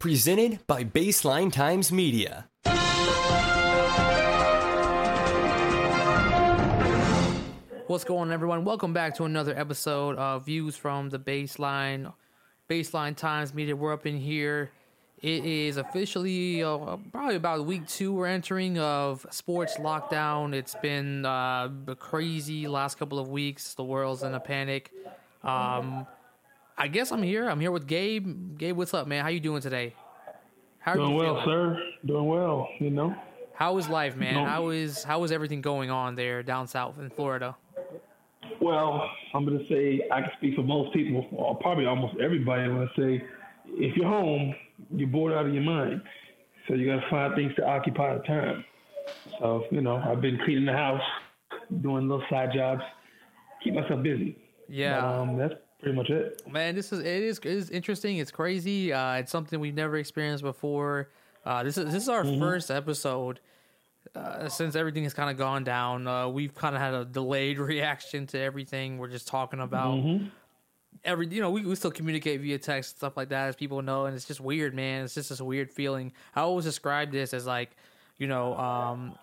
Presented by Baseline Times Media. What's going on, everyone? Welcome back to another episode of Views from the Baseline, Baseline Times Media. We're up in here. It is officially uh, probably about week two we're entering of sports lockdown. It's been uh, crazy last couple of weeks. The world's in a panic. Um, I guess I'm here. I'm here with Gabe. Gabe, what's up, man? How you doing today? How are Doing well, sir. Doing well. You know. How is life, man? You know, how is how is everything going on there down south in Florida? Well, I'm going to say I can speak for most people, or probably almost everybody. When to say, if you're home, you're bored out of your mind, so you got to find things to occupy the time. So you know, I've been cleaning the house, doing little side jobs, keep myself busy. Yeah, but, um, that's pretty much it. Man, this is it is it is interesting. It's crazy. Uh, it's something we've never experienced before. Uh, this is this is our mm-hmm. first episode uh, since everything has kind of gone down. Uh, we've kind of had a delayed reaction to everything. We're just talking about mm-hmm. every you know we, we still communicate via text stuff like that as people know, and it's just weird, man. It's just this weird feeling. I always describe this as like you know um,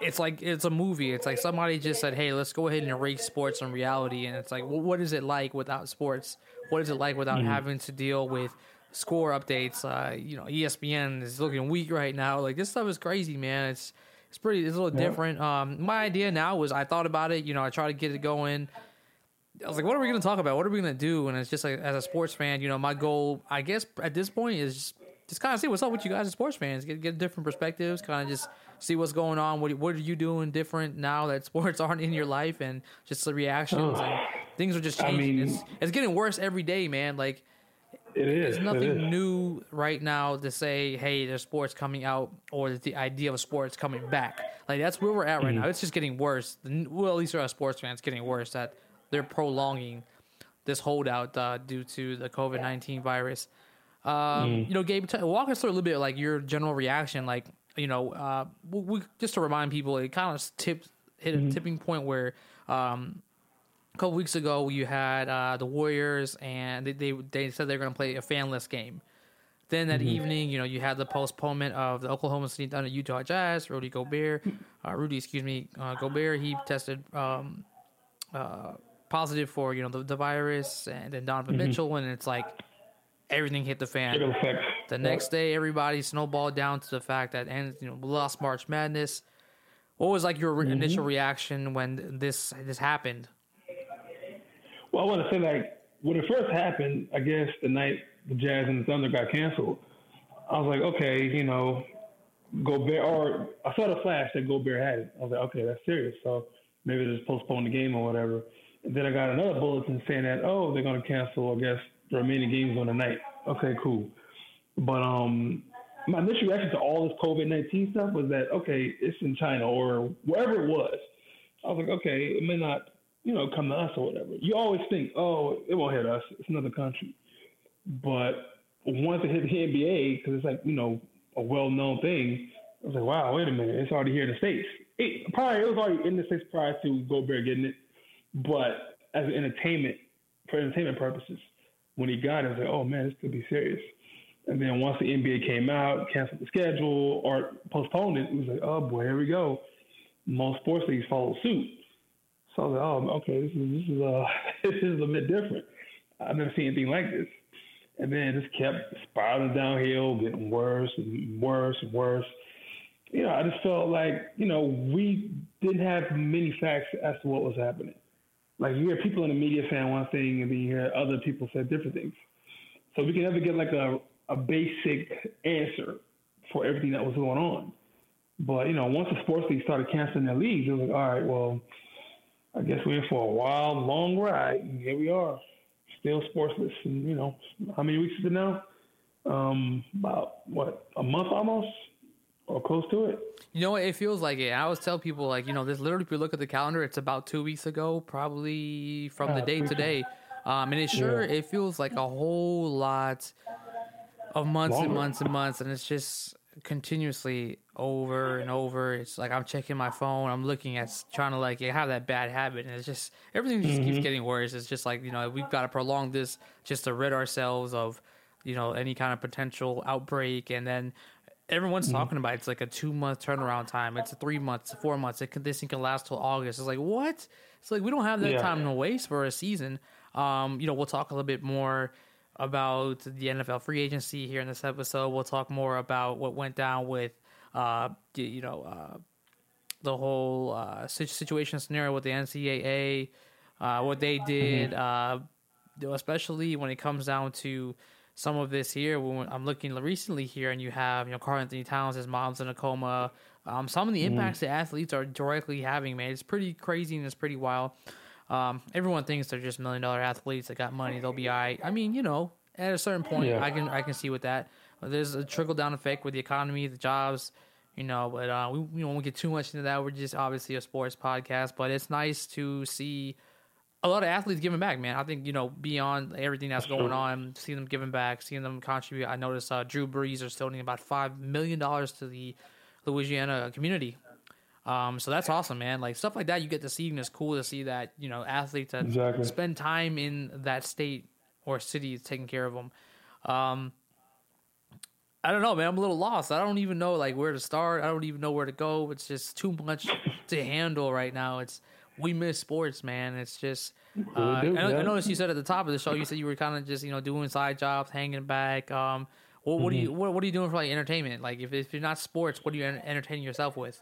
it's like it's a movie. It's like somebody just said, "Hey, let's go ahead and erase sports from reality." And it's like, well, what is it like without sports? What is it like without mm-hmm. having to deal with score updates? Uh, you know, ESPN is looking weak right now. Like this stuff is crazy, man. It's it's pretty. It's a little yeah. different. Um, my idea now was I thought about it. You know, I try to get it going. I was like, what are we going to talk about? What are we going to do? And it's just like, as a sports fan, you know, my goal, I guess, at this point is just, just kind of see what's up with you guys as sports fans. Get get different perspectives. Kind of just see what's going on. What what are you doing different now that sports aren't in your life, and just the reactions. and things are just changing. I mean, it's, it's getting worse every day, man. Like it is. There's nothing new right now to say, hey, there's sports coming out or the idea of sports coming back. Like that's where we're at right mm-hmm. now. It's just getting worse. Well, at least for us sports fans, getting worse. That they're prolonging this holdout uh, due to the COVID nineteen virus. Um, mm. You know, Gabe, t- walk us through a little bit like your general reaction. Like, you know, uh, we, we, just to remind people, it kind of tipped hit a mm-hmm. tipping point where um, a couple weeks ago you had uh, the Warriors and they they, they said they're going to play a fanless game. Then that mm-hmm. evening, you know, you had the postponement of the Oklahoma City Thunder Utah Jazz. Rudy Gobert, uh, Rudy, excuse me, uh, Gobert, he tested um, uh, positive for you know the, the virus, and then Donovan mm-hmm. Mitchell, and it's like everything hit the fan. The next day, everybody snowballed down to the fact that and you know lost March Madness. What was like your mm-hmm. initial reaction when this this happened? Well, I want to say like when it first happened, I guess the night the Jazz and the Thunder got canceled, I was like, okay, you know, Gobert, or I saw the flash that Gobert had it. I was like, okay, that's serious. So maybe they just postpone the game or whatever. And then I got another bulletin saying that, oh, they're going to cancel, I guess, the remaining games on the night. Okay, cool. But um, my initial reaction to all this COVID 19 stuff was that, okay, it's in China or wherever it was. I was like, okay, it may not, you know, come to us or whatever. You always think, oh, it won't hit us. It's another country. But once it hit the NBA, because it's like, you know, a well known thing, I was like, wow, wait a minute, it's already here in the States. It, probably, it was already in the States prior to Gobert getting it. But as entertainment, for entertainment purposes, when he got it, I was like, oh man, this could be serious. And then once the NBA came out, canceled the schedule or postponed it, it was like, oh boy, here we go. Most sports leagues followed suit. So I was like, oh, okay, this is this is uh this is a bit different. I've never seen anything like this. And then it just kept spiraling downhill, getting worse and worse and worse. You know, I just felt like, you know, we didn't have many facts as to what was happening. Like you hear people in the media saying one thing and then you hear other people say different things. So we can never get like a, a basic answer for everything that was going on. But, you know, once the sports league started canceling their leagues, it was like, all right, well, I guess we're in for a wild, long ride. And here we are, still sportsless. And, you know, how many weeks is it now? Um, about, what, a month almost? or close to it. You know what? It feels like it. I always tell people, like, you know, this literally, if you look at the calendar, it's about two weeks ago, probably from the day today. Um, and it sure, yeah. it feels like a whole lot of months Longer. and months and months. And it's just continuously over and over. It's like I'm checking my phone, I'm looking at trying to like have that bad habit, and it's just everything just mm-hmm. keeps getting worse. It's just like you know we've got to prolong this just to rid ourselves of you know any kind of potential outbreak, and then everyone's mm-hmm. talking about it. it's like a two month turnaround time. It's three months, four months. It can, this thing can last till August. It's like what? It's like we don't have that yeah. time to waste for a season. Um, you know, we'll talk a little bit more about the NFL free agency here in this episode. We'll talk more about what went down with, uh, you know, uh, the whole uh, situation scenario with the NCAA, uh, what they did, mm-hmm. uh, especially when it comes down to some of this here. When I'm looking recently here, and you have you know Karl-Anthony Towns, his mom's in a coma. Um, some of the mm-hmm. impacts mm. the athletes are directly having, man, it's pretty crazy and it's pretty wild. Um, everyone thinks they're just million dollar athletes that got money. They'll be all right. I mean, you know, at a certain point, yeah. I can I can see with that. There's a trickle down effect with the economy, the jobs, you know. But uh, we we won't get too much into that. We're just obviously a sports podcast, but it's nice to see a lot of athletes giving back, man. I think you know beyond everything that's going on, seeing them giving back, seeing them contribute. I noticed uh, Drew Brees is donating about five million dollars to the Louisiana community um, so that's awesome, man. Like stuff like that, you get to see, and it's cool to see that you know athletes that exactly. spend time in that state or city taking care of them. Um, I don't know, man. I'm a little lost. I don't even know like where to start. I don't even know where to go. It's just too much to handle right now. It's we miss sports, man. It's just. Uh, do, I, I, noticed you said at the top of the show, you said you were kind of just you know doing side jobs, hanging back. Um, what, what mm-hmm. do you what, what are you doing for like entertainment? Like if if you're not sports, what are you entertaining yourself with?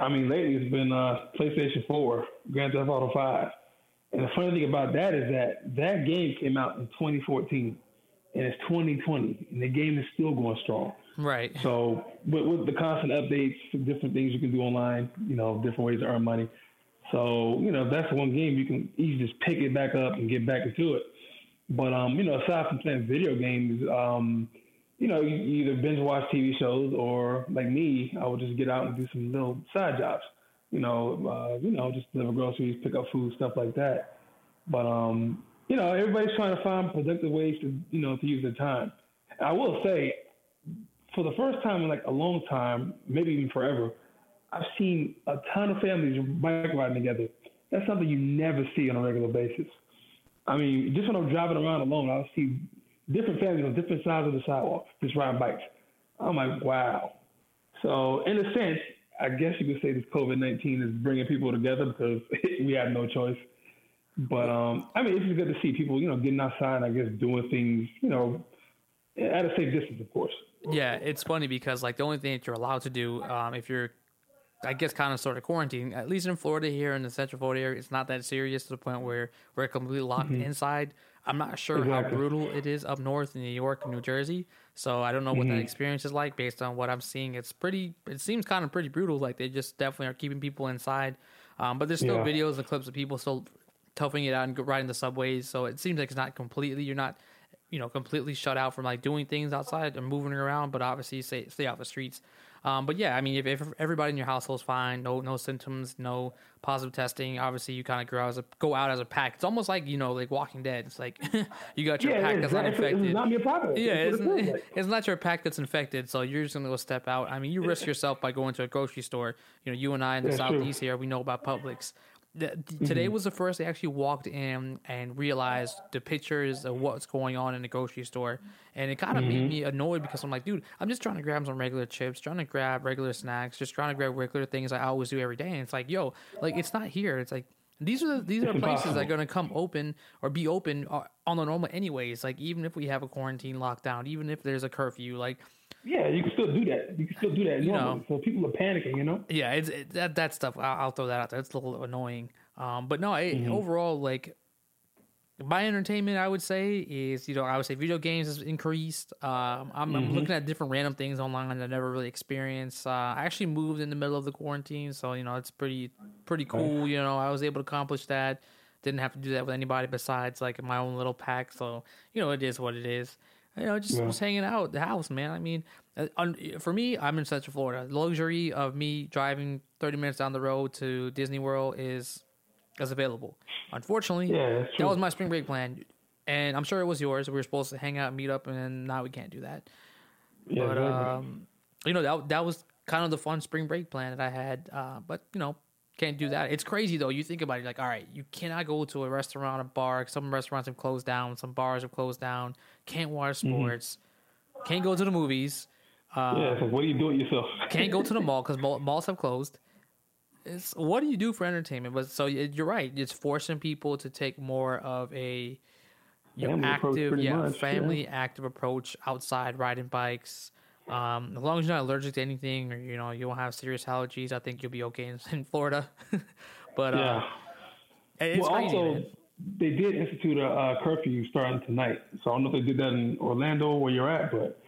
I mean, lately it's been uh, PlayStation 4, Grand Theft Auto 5. And the funny thing about that is that that game came out in 2014, and it's 2020, and the game is still going strong. Right. So with, with the constant updates, different things you can do online, you know, different ways to earn money. So you know, that's one game you can easily just pick it back up and get back into it. But um, you know, aside from playing video games, um, you know, you, either binge watch TV shows or like me, I would just get out and do some little side jobs. You know, uh, you know, just deliver groceries, pick up food, stuff like that. But um, you know, everybody's trying to find productive ways to, you know, to use their time. And I will say, for the first time in like a long time, maybe even forever, I've seen a ton of families bike riding together. That's something you never see on a regular basis. I mean, just when I'm driving around alone, I'll see different families on different sides of the sidewalk just riding bikes. I'm like, wow. So in a sense, I guess you could say this COVID nineteen is bringing people together because we had no choice. But um, I mean, it's just good to see people, you know, getting outside. I guess doing things, you know, at a safe distance, of course. Yeah, it's funny because like the only thing that you're allowed to do, um, if you're, I guess, kind of sort of quarantine, at least in Florida here in the Central Florida area, it's not that serious to the point where we're completely locked mm-hmm. inside. I'm not sure exactly. how brutal it is up north in New York and New Jersey. So I don't know what mm-hmm. that experience is like based on what I'm seeing. It's pretty, it seems kind of pretty brutal. Like they just definitely are keeping people inside. Um, but there's still yeah. videos and clips of people still toughing it out and riding the subways. So it seems like it's not completely, you're not, you know, completely shut out from like doing things outside and moving around, but obviously stay, stay off the streets. Um, but yeah, I mean, if, if everybody in your household's fine, no no symptoms, no positive testing, obviously you kind of go out as a go out as a pack. It's almost like you know, like Walking Dead. It's like you got your yeah, pack that's not infected. It's not your pocket. Yeah, it's, it's, it's, not your pack that's infected, so you're just gonna go step out. I mean, you risk yourself by going to a grocery store. You know, you and I in the southeast true. here, we know about Publix. The, today mm-hmm. was the first I actually walked in and realized the pictures of what's going on in the grocery store, and it kind of mm-hmm. made me annoyed because I'm like, dude, I'm just trying to grab some regular chips, trying to grab regular snacks, just trying to grab regular things I always do every day, and it's like, yo, like it's not here. It's like these are the, these are places that are going to come open or be open uh, on the normal anyways. Like even if we have a quarantine lockdown, even if there's a curfew, like yeah, you can still do that. You can still do that. You know, so people are panicking. You know. Yeah, it's it, that that stuff. I'll, I'll, throw that out there. It's a little annoying. Um, but no, it, mm-hmm. overall, like my entertainment, I would say is you know I would say video games has increased. Um, I'm, mm-hmm. I'm, looking at different random things online that I never really experienced. Uh, I actually moved in the middle of the quarantine, so you know it's pretty pretty cool. You know, I was able to accomplish that. Didn't have to do that with anybody besides like my own little pack. So you know, it is what it is you know, just, yeah. just hanging out at the house, man. I mean, uh, for me, I'm in Central Florida. The luxury of me driving 30 minutes down the road to Disney World is is available. Unfortunately, yeah, that was my spring break plan, and I'm sure it was yours. We were supposed to hang out, meet up, and now we can't do that. Yeah, but um, you know that that was kind of the fun spring break plan that I had. Uh, but you know, Can't do that. It's crazy though. You think about it, like, all right, you cannot go to a restaurant, a bar. Some restaurants have closed down. Some bars have closed down. Can't watch Mm-hmm. sports. Can't go to the movies. Uh, yeah, like, what are you do doing yourself? can't go to the mall because malls have closed. It's what do you do for entertainment? But so you're right. It's forcing people to take more of a you know, active, yeah, much, yeah. family active approach outside riding bikes. Um, as long as you're not allergic to anything or you know you don't have serious allergies, I think you'll be okay in, in Florida. but yeah. uh, it's well, crazy. also, man. They did institute a uh, curfew starting tonight. So I don't know if they did that in Orlando where you're at, but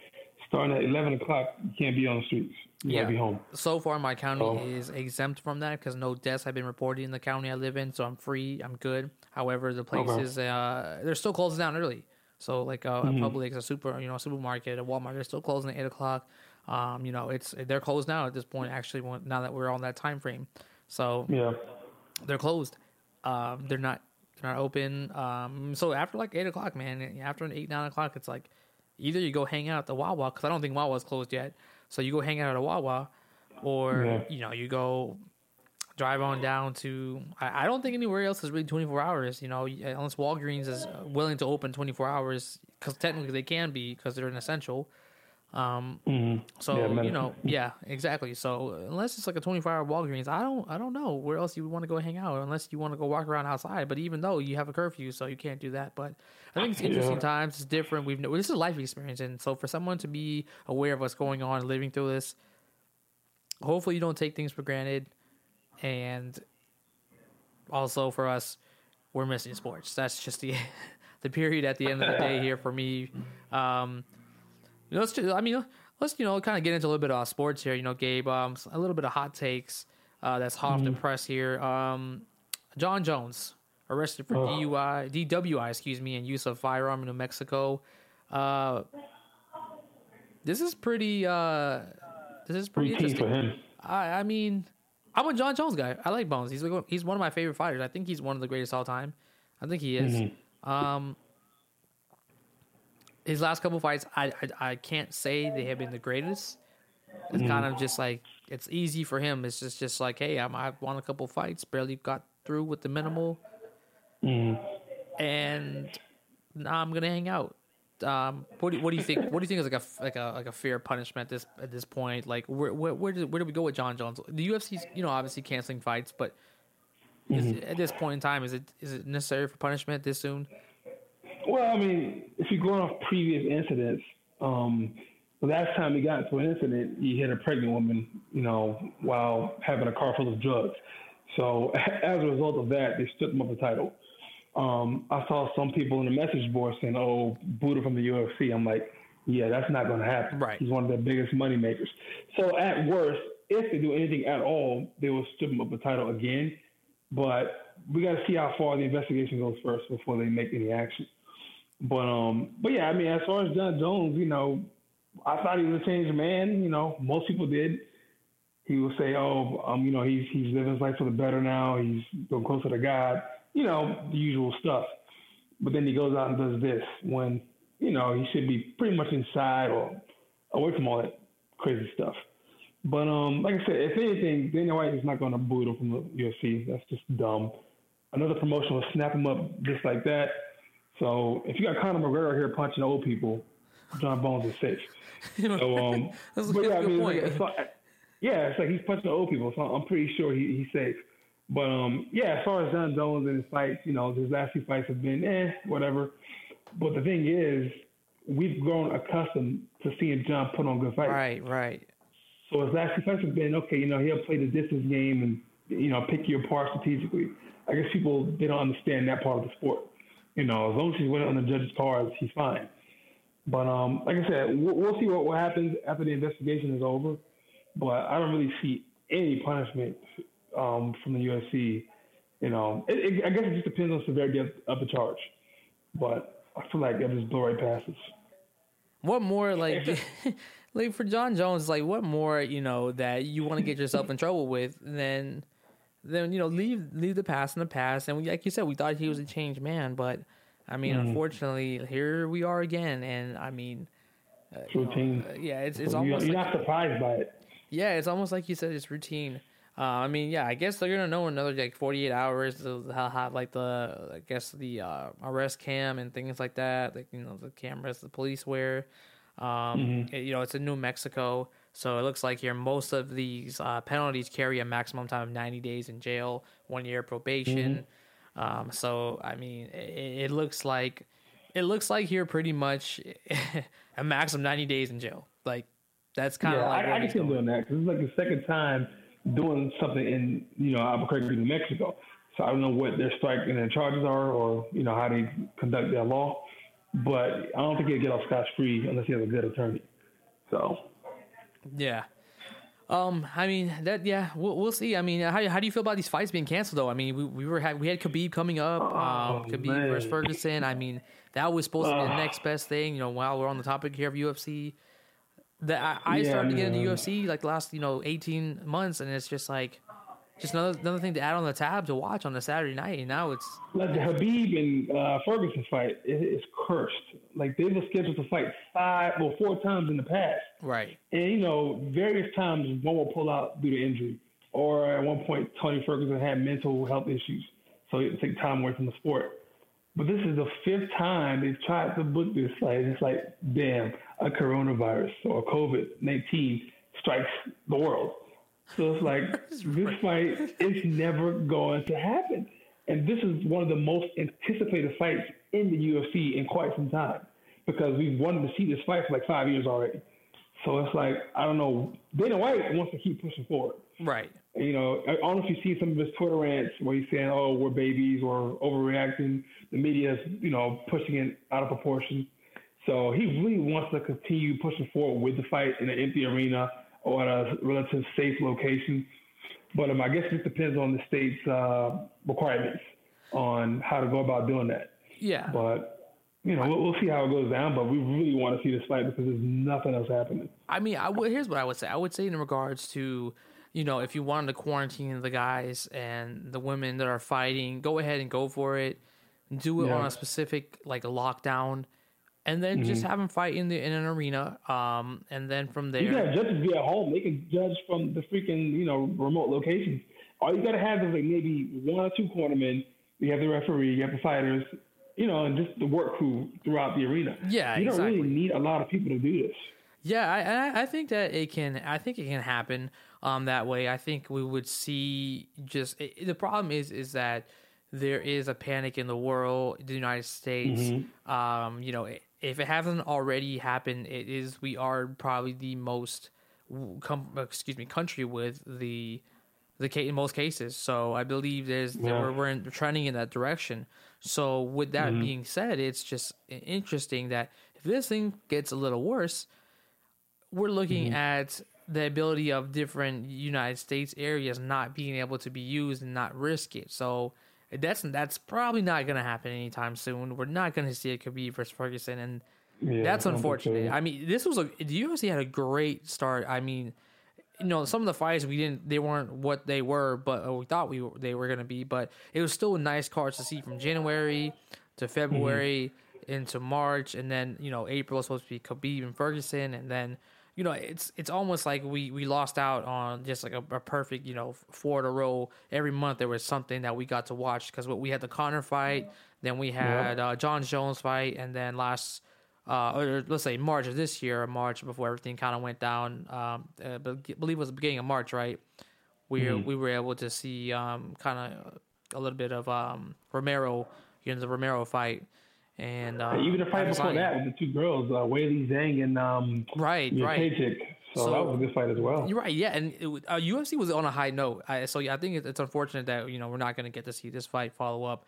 starting at 11 o'clock, you can't be on the streets. You Yeah. be home. So far, my county Oh. is exempt from that because no deaths have been reported in the county I live in, so I'm free. I'm good. However, the places uh, they're still closing down early. So like uh, Mm-hmm. a Publix, a super, you know, a supermarket, a Walmart, they're still closing at eight o'clock. Um, you know, it's they're closed now at this point. Actually, now that we're on that time frame, so Yeah. they're closed. Um, they're not they're not open. Um, so after like eight o'clock, man, after an eight nine o'clock, it's like either you go hang out at the Wawa because I don't think Wawa's closed yet. So you go hang out at a Wawa, or Yeah. you know you go drive on down to. I, I don't think anywhere else is really twenty four hours. You know, unless Walgreens is willing to open twenty four hours because technically they can be because they're an essential. Um, so Yeah, you know, yeah, exactly. So unless it's like a twenty four hour Walgreens, I don't, I don't know where else you would want to go hang out, unless you want to go walk around outside. But even though you have a curfew, so you can't do that. But I think it's interesting Yeah. times. It's different. We've this is a life experience, and so for someone to be aware of what's going on, living through this, hopefully you don't take things for granted, and also for us, we're missing sports. That's just the the period at the end of the day here for me. Um, you know, let's just, I mean, let's you know kind of get into a little bit of sports here. You know, Gabe, um, a little bit of hot takes uh, that's hot off the press here. Um, Jon Jones arrested for Oh. DUI, DWI, excuse me, and use of firearm in New Mexico. Uh, this is pretty. Uh, this is pretty Routine interesting. for him. I, I mean, I'm a Jon Jones guy. I like Bones. He's like, he's one of my favorite fighters. I think he's one of the greatest all time. I think he is. Um, his last couple fights, I, I I can't say they have been the greatest. It's mm-hmm. kind of just like it's easy for him. It's just just like, hey, I'm, I've won a couple fights, barely got through with the minimal, mm-hmm. and now I'm gonna hang out. Um, what do, what do you think? What do you think is like a like a like a fair punishment at this at this point? Like where where where do, where do we go with Jon Jones? The UFC's you know obviously canceling fights, but is, mm-hmm. at this point in time, is it is it necessary for punishment this soon? Well, I mean, if you go off previous incidents, um, the last time he got into an incident, he hit a pregnant woman, you know, while having a car full of drugs. So as a result of that, they stripped him of the title. Um, I saw some people in the message board saying, "Oh, Buddha from the UFC." I'm like, "Yeah, that's not going to happen. Right. He's one of their biggest money makers." So at worst, if they do anything at all, they will strip him of the title again. But we got to see how far the investigation goes first before they make any action. But um, but yeah, I mean, as far as Jon Jones, you know, I thought he was a changed man. You know, most people did. He would say, "Oh, um, you know, he's he's living his life for the better now. He's going closer to God." You know, the usual stuff. But then he goes out and does this when you know he should be pretty much inside or away from all that crazy stuff. But um, like I said, if anything, Dana White is not going to boot him from the UFC. That's just dumb. Another promotion will snap him up just like that. So if you got Conor McGregor here punching old people, Jon Bones is safe. So um, That's a good- yeah, I mean, point. it's like, yeah, it's like he's punching old people, so I'm pretty sure he, he's safe. But um, yeah, as far as Jon Jones and his fights, you know, his last few fights have been eh, whatever. But the thing is, we've grown accustomed to seeing Jon put on good fights. Right, right. So his last few fights have been okay. You know, he'll play the distance game and you know pick you apart strategically. I guess people they don't understand that part of the sport. You know, as long as he's winning on the judges' cards, he's fine. But um, like I said, we'll, we'll see what, what happens after the investigation is over. But I don't really see any punishment um, from the UFC. You know, it, it, I guess it just depends on the severity of, of the charge. But I feel like they'll just blow right past us. What more like like for Jon Jones, like what more, you know, that you want to get yourself in trouble with than then you know, leave leave the past in the past. And we, like you said, we thought he was a changed man, but I mean, Mm-hmm. unfortunately, here we are again. And I mean, It's routine. uh, yeah, it's it's almost you're like, not surprised by it. yeah, it's almost like you said, it's routine. Uh, I mean, yeah, I guess they're gonna know another like 48 hours. They'll have like the, I guess the uh, arrest cam and things like that. Like you know the cameras the police wear. Um, Mm-hmm. it- you know, it's in New Mexico, so it looks like here most of these uh, penalties carry a maximum time of 90 days in jail, one year probation. Mm-hmm. Um, so I mean, it, it looks like it looks like here pretty much a maximum 90 days in jail. Like that's kind of yeah, like I, I can see doing that because it's like the second time doing something in you know Albuquerque, New Mexico. So I don't know what their strike and their charges are, or you know how they conduct their law. But I don't think he'll get off scotch free unless he has a good attorney. So Yeah. Um, I mean that. Yeah, we'll, we'll see. I mean, how, how do you feel about these fights being canceled? Though, I mean, we, we were had we had Khabib coming up, um, Oh, Khabib man. versus Ferguson. I mean, that was supposed to be the next best thing. You know, while we're on the topic here of UFC, that I, I Yeah, started to get into. UFC like the last you know eighteen months, and it's just like just another another thing to add on the tab to watch on a Saturday night. And now it's like the Khabib and uh, Ferguson fight it, it's cursed. Like they were scheduled to fight five, well, four times in the past. right. And you know, various times one will pull out due to injury, or at one point Tony Ferguson had mental health issues, so he had take time away from the sport. But this is the fifth time they've tried to book this fight. It's like, damn, a coronavirus or COVID nineteen strikes the world. So it's like this fight is never going to happen. And this is one of the most anticipated fights in the UFC in quite some time because we've wanted to see this fight for like five years already. So it's like I don't know. Dana White wants to keep pushing forward. Right. You know, I don't know if you see some of his Twitter rants where he's saying, "Oh, we're babies," or overreacting. The media's, you know, pushing it out of proportion. So he really wants to continue pushing forward with the fight in an empty arena or at a relative safe location. But um, I guess it depends on the state's uh, requirements on how to go about doing that. Yeah. But you know, we'll, we'll see how it goes down. But we really want to see this fight because there's nothing else happening. I mean, I here's what I would say. I would say in regards to, you know, if you wanted to quarantine the guys and the women that are fighting, go ahead and go for it. Do it Yeah. on a specific like a lockdown, and then Mm-hmm. just have them fight in the in an arena. Um, and then from there, You got judges be at home. They can judge from the freaking, you know, remote locations. All you got to have is like maybe one or two cornermen. You have the referee, you have the fighters, you know, and just the work crew throughout the arena. Yeah, you don't exactly. really need a lot of people to do this. Yeah, I, I think that it can. I think it can happen um, that way. I think we would see just it, the problem is is that there is a panic in the world, the United States. Mm-hmm. Um, you know, if it hasn't already happened, it is we are probably the most com- excuse me country with the the case, in most cases. So I believe there's Yeah. we're, we're in, trending in that direction. So with that Mm-hmm. being said, it's just interesting that if this thing gets a little worse, we're looking Mm-hmm. at the ability of different United States areas not being able to be used and not risk it. So that's that's probably not going to happen anytime soon. We're not going to see a Khabib versus Ferguson, and Yeah, that's I don't think unfortunate. I mean, this was a the UFC had a great start. I mean, you know, some of the fights we didn't they weren't what they were, but uh, we thought we were, they were going to be. But it was still a nice cards to see from January to mm-hmm. February into March, and then you know April was supposed to be Khabib and Ferguson, and then you know it's it's almost like we we lost out on just like a, a perfect you know four in a row. Every month there was something that we got to watch because we had the Conor fight, then we had uh, Jon Jones fight, and then last uh, or let's say March of this year, March before everything kind of went down. Um, uh, I believe it was the beginning of March, right? We we were able to see um, kind of a little bit of um, Romero, you know, the Romero fight, and uh, Even the fight before that with the two girls, uh, Weili Zhang and um, right, right. So, So- that was a good fight as well. You're right, yeah, and it, uh, UFC was on a high note. I, so yeah, I think it's unfortunate that you know we're not going to get to see this fight follow up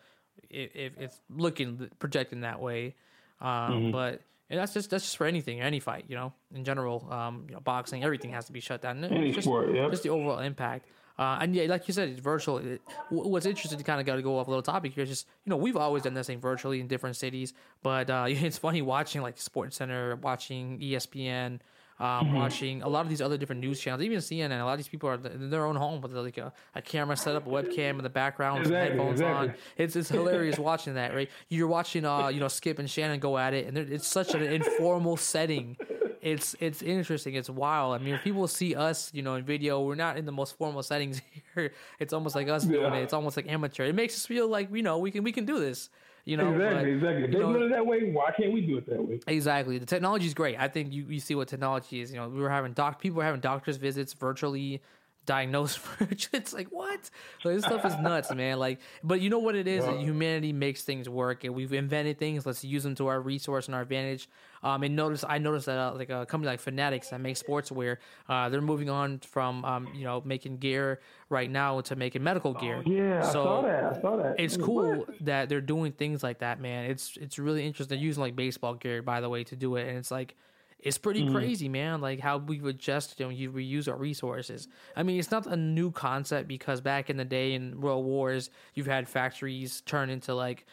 if, if it's looking projecting that way. Um, Mm-hmm. But and that's just that's just for anything, any fight, you know, in general. Um, you know, boxing, everything has to be shut down. Any just, sport, yep. just the overall impact. Uh, and yeah, like you said, it's virtual. It, what's interesting to kind of got to go off a little topic here is just you know we've always done this thing virtually in different cities, but uh, it's funny watching like Sports Center, watching ESPN, um, watching a lot of these other different news channels, even CNN. A lot of these people are in their own home with like a, a camera set up, a webcam in the background, Exactly, headphones on. It's it's hilarious watching that, right? You're watching, uh, you know, Skip and Shannon go at it, and it's such an informal setting. It's it's interesting. It's wild. I mean, if people see us, you know, in video, we're not in the most formal settings here. It's almost like us doing it. It's almost like amateur. It makes us feel like you know we can we can do this. You know, exactly, but, exactly. If they know, do it that way, why can't we do it that way? Exactly. The technology is great. I think you, you see what technology is. You know, we were having doc people were having doctors visits virtually, diagnosed virtually. It's like what? So this stuff is nuts, man. Like, but you know what it is? Humanity makes things work, and we've invented things. Let's use them to our resource and our advantage. Um, and notice, I noticed that uh, like a company like Fanatics that makes sportswear, uh, they're moving on from um, you know making gear right now to making medical gear. Oh, Yeah, I so saw that. I saw that. it's What? cool that they're doing things like that, man. It's it's really interesting. They're using like baseball gear, by the way, to do it, and it's like it's pretty Mm-hmm. crazy, man. Like how we've adjusted and you reuse our resources. I mean, it's not a new concept because back in the day in world wars, you've had factories turn into like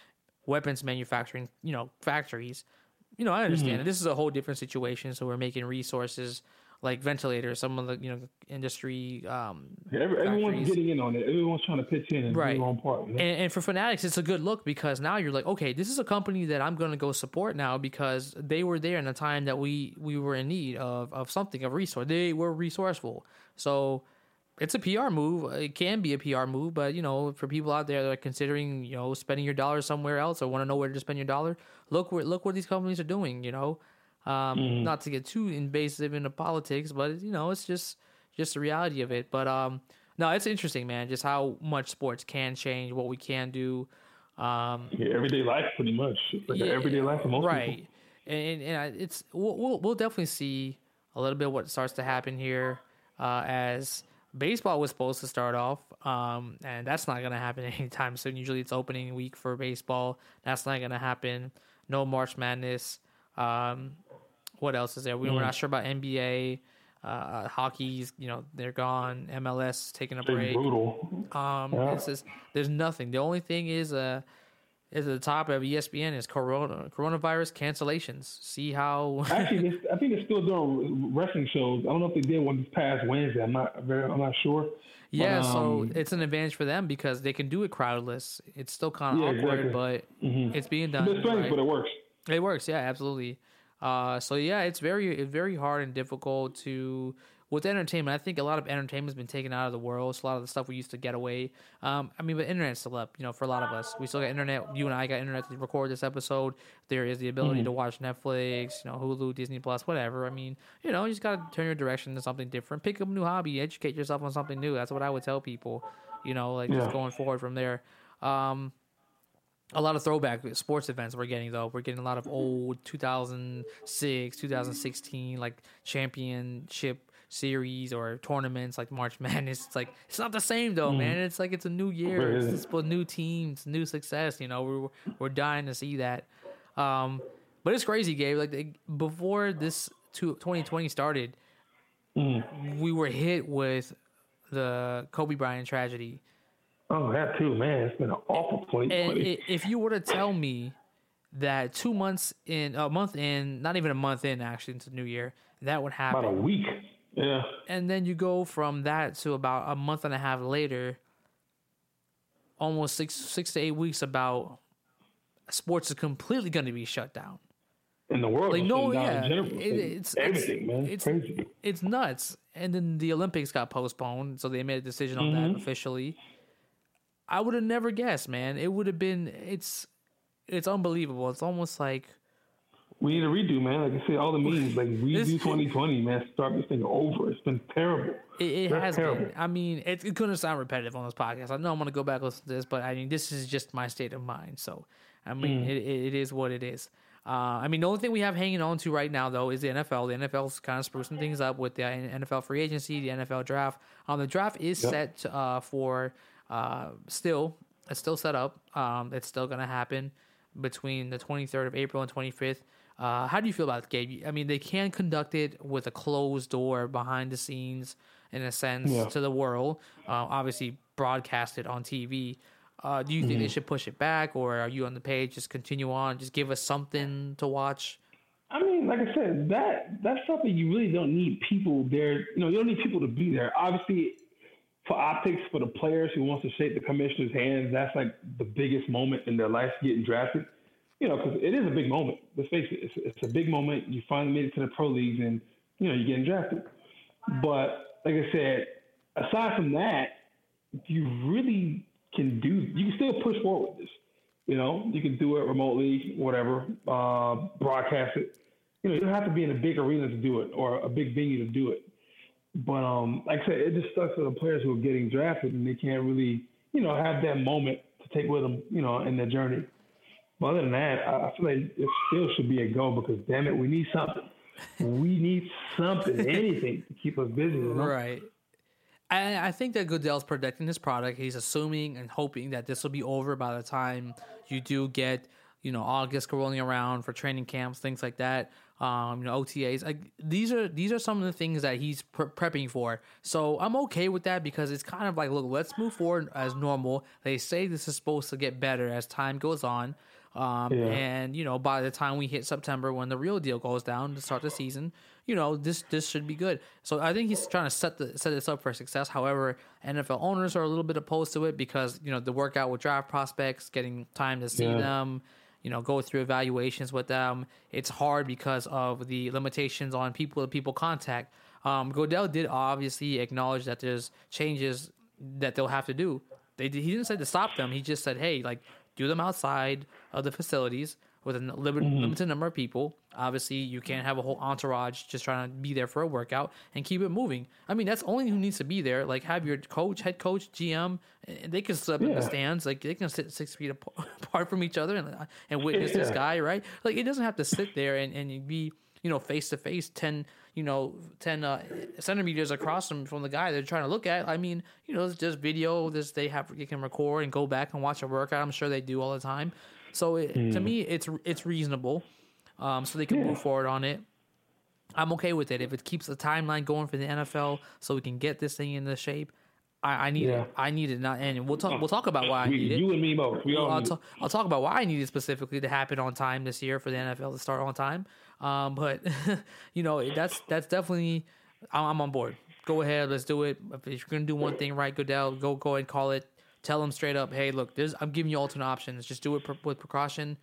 weapons manufacturing, you know, factories. You know, I understand Mm-hmm. it. This is a whole different situation. So we're making resources like ventilators, some of the you know industry um, Every, everyone's getting in on it. Everyone's trying to pitch in and Right. do their own part. You know? And, and for Fanatics, it's a good look because now you're like, okay, this is a company that I'm going to go support now because they were there in a time that we we were in need of of something of resource. They were resourceful, so it's a PR move. It can be a PR move, but you know, for people out there that are considering, you know, spending your dollar somewhere else or want to know where to spend your dollar, look where look what these companies are doing. You know, um, not to get too invasive into politics, but you know, it's just just the reality of it. But um, no, it's interesting, man. Just how much sports can change, what we can do. Um, yeah, everyday life, pretty much. It's like yeah, everyday life for most right. people. And and it's we'll, we'll we'll definitely see a little bit what starts to happen here uh, as baseball was supposed to start off, um, and that's not going to happen anytime soon. Usually, it's opening week for baseball. That's not going to happen. No March Madness. Um, what else is there? We, We're not sure about NBA. Uh, hockey's, you know, they're gone. MLS taking a break. brutal. Um, Yeah. it's just there's nothing. The only thing is uh is at the top of ESPN is corona coronavirus cancellations. See how Actually, I think they're still doing wrestling shows. I don't know if they did one this past Wednesday. I'm not very. I'm not sure. yeah. But, so um, it's an advantage for them because they can do it crowdless. It's still kind of Yeah, awkward, exactly. Mm-hmm. but it's being done. a bit strange, right? but it works. It works, yeah, absolutely. Uh, so yeah, it's very it's very hard and difficult to with entertainment. I think a lot of entertainment's been taken out of the world. So a lot of the stuff we used to get away. Um, I mean, but internet's still up. You know, for a lot of us, we still got internet. You and I got internet to record this episode. There is the ability Mm-hmm. to watch Netflix, you know, Hulu, Disney Plus, whatever. I mean, you know, you just gotta turn your direction to something different. Pick up a new hobby, educate yourself on something new. That's what I would tell people. You know, like just going forward from there. Um, a lot of throwback sports events we're getting though. We're getting a lot of old 2006, 2016 like championship series or tournaments like March Madness. It's like it's not the same though, man. It's like it's a new year. It's, it's with new teams, new success. You know, we're we're dying to see that. Um, but it's crazy, Gabe. Like they, before this two, 2020 started, we were hit with the Kobe Bryant tragedy. Oh, that too, man. It's been an awful And 2020. if you were to tell me that two months in, a month in, not even a month in, actually into New Year, that would happen. About a week. Yeah. and then you go from that to about a month and a half later, almost six six to eight weeks about sports is completely going to be shut down. In the world, Like no, yeah, it- it's everything, it's, man. It's crazy. it's nuts. And then the Olympics got postponed, so they made a decision on Mm-hmm. that officially. I would have never guessed, man. It would have been it's it's unbelievable. It's almost like We need a redo, man. Like I said, all the memes, like redo This- 2020, man. Start this thing over. It's been terrible. it, it has terrible. been. I mean, it, it couldn't sound repetitive on this podcast. I know I'm going to go back and listen to this, but I mean, this is just my state of mind. So, I mean, Mm. it, it, it is what it is. Uh, I mean, the only thing we have hanging on to right now, though, is the NFL. The NFL's kind of sprucing things up with the NFL free agency, the NFL draft. Um, the draft is Yep. set uh, for uh, still, it's still set up. Um, it's still going to happen between the 23rd of April and 25th. Uh, how do you feel about it, Gabe? I mean, they can conduct it with a closed door behind the scenes, in a sense, Yeah. to the world. Uh, obviously, broadcast it on TV. Uh, do you think Mm-hmm. they should push it back, or are you on the page? Just continue on. Just give us something to watch. I mean, like I said, that that's something you really don't need people there. You know, you don't need people to be there. Obviously, for optics, for the players who wants to shake the commissioner's hands, that's like the biggest moment in their life getting drafted. You know, because it is a big moment. Let's face it, it's, it's a big moment. You finally made it to the pro leagues, and you know you're getting drafted. But like I said, aside from that, you really can do. You can still push forward with this. You know, you can do it remotely, whatever, uh, broadcast it. You know, you don't have to be in a big arena to do it or a big venue to do it. But um, like I said, it just sucks for the players who are getting drafted and they can't really, you know, have that moment to take with them, you know, in their journey. But other than that, I feel like it still should be a go because damn it, we need something. we need something, anything to keep us busy. You know? Right. And I think that Goodell's protecting his product. He's assuming and hoping that this will be over by the time you do get, you know, August rolling around for training camps, things like that. Um, you know, OTAs. Like these are these are some of the things that he's pre- prepping for. So I'm okay with that because it's kind of like, look, let's move forward as normal. They say this is supposed to get better as time goes on. Um, yeah. And you know, by the time we hit September, when the real deal goes down to start the season, you know, this this should be good. So I think he's trying to set the set this up for success. However, NFL owners are a little bit opposed to it because you know the workout with draft prospects, getting time to see yeah. them, you know, go through evaluations with them. It's hard because of the limitations on people to people contact. Um, Goodell did obviously acknowledge that there's changes that they'll have to do. They he didn't say to stop them. He just said, hey, like do them outside of the facilities with a limited, mm-hmm. limited number of people. Obviously, you can't have a whole entourage just trying to be there for a workout and keep it moving. I mean, that's only who needs to be there. Like, have your coach, head coach, GM, they can sit yeah. in the stands. Like, they can sit six feet apart from each other and, and witness yeah. this guy, right? Like, it doesn't have to sit there and, and be, you know, face to face 10, you know, 10 uh, centimeters across from, from the guy they're trying to look at. I mean, you know, just video, this they have, you can record and go back and watch a workout. I'm sure they do all the time. So it, mm. to hmm. me, it's it's reasonable. Um, so they can yeah. move forward on it. I'm okay with it if it keeps the timeline going for the NFL, so we can get this thing into shape. I, I need yeah. it. I need it not, and we'll talk. We'll talk about why I need it. You and me both. We all I'll, talk, I'll talk about why I need it specifically to happen on time this year for the NFL to start on time. Um, but you know that's that's definitely I'm on board. Go ahead, let's do it. If you're gonna do one thing right, Goodell, go go and call it. Tell them straight up, hey, look, I'm giving you alternate options. Just do it with precaution.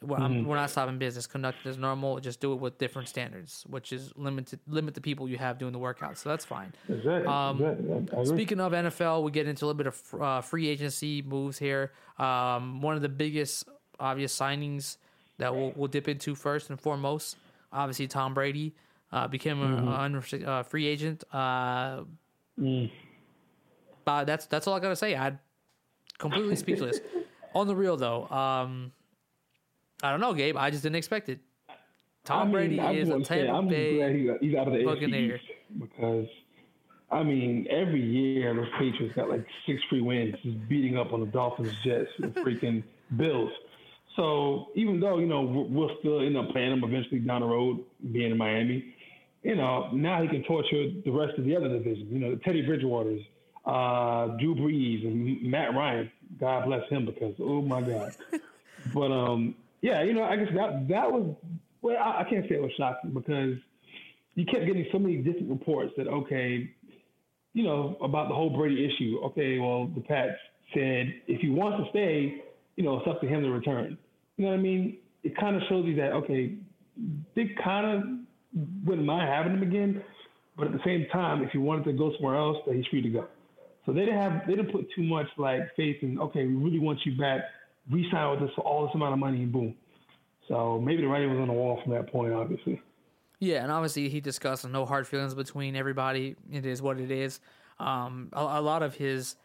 Well, mm-hmm. we're not stopping business. Conduct it as normal. Just do it with different standards, which is limited limit the people you have doing the workout. So that's fine. Exactly. Um, exactly. Speaking of NFL, we get into a little bit of uh, free agency moves here. Um, one of the biggest obvious signings that we'll, we'll dip into first and foremost, obviously Tom Brady uh, became mm-hmm. a, a, free agent. Uh, mm. But that's that's all I gotta say. I completely speechless. On the real though, um, I don't know, Gabe. I just didn't expect it. Tom I mean, Brady I is a Tampa I'm Bay glad he got, he's out of the Buccaneer because I mean every year those Patriots got like six free wins, just beating up on the Dolphins, Jets, and freaking Bills. So even though you know we'll still end up playing them eventually down the road, being in Miami, you know now he can torture the rest of the other division. You know the Teddy Bridgewaters, uh, Drew Brees, and Matt Ryan. God bless him because oh my God. but um, yeah, you know, I guess that that was well, I, I can't say it was shocking because you kept getting so many different reports that okay, you know, about the whole Brady issue. Okay, well, the Pats said if he wants to stay, you know, it's up to him to return. You know what I mean? It kind of shows you that okay, they kind of wouldn't mind having him again, but at the same time, if he wanted to go somewhere else, that he's free to go. So they didn't have they didn't put too much like faith in okay, we really want you back re-sign with us for all this amount of money and boom. So maybe the writing was on the wall from that point, obviously. Yeah, and obviously he discussed no hard feelings between everybody. It is what it is. Um, a, a, lot of his,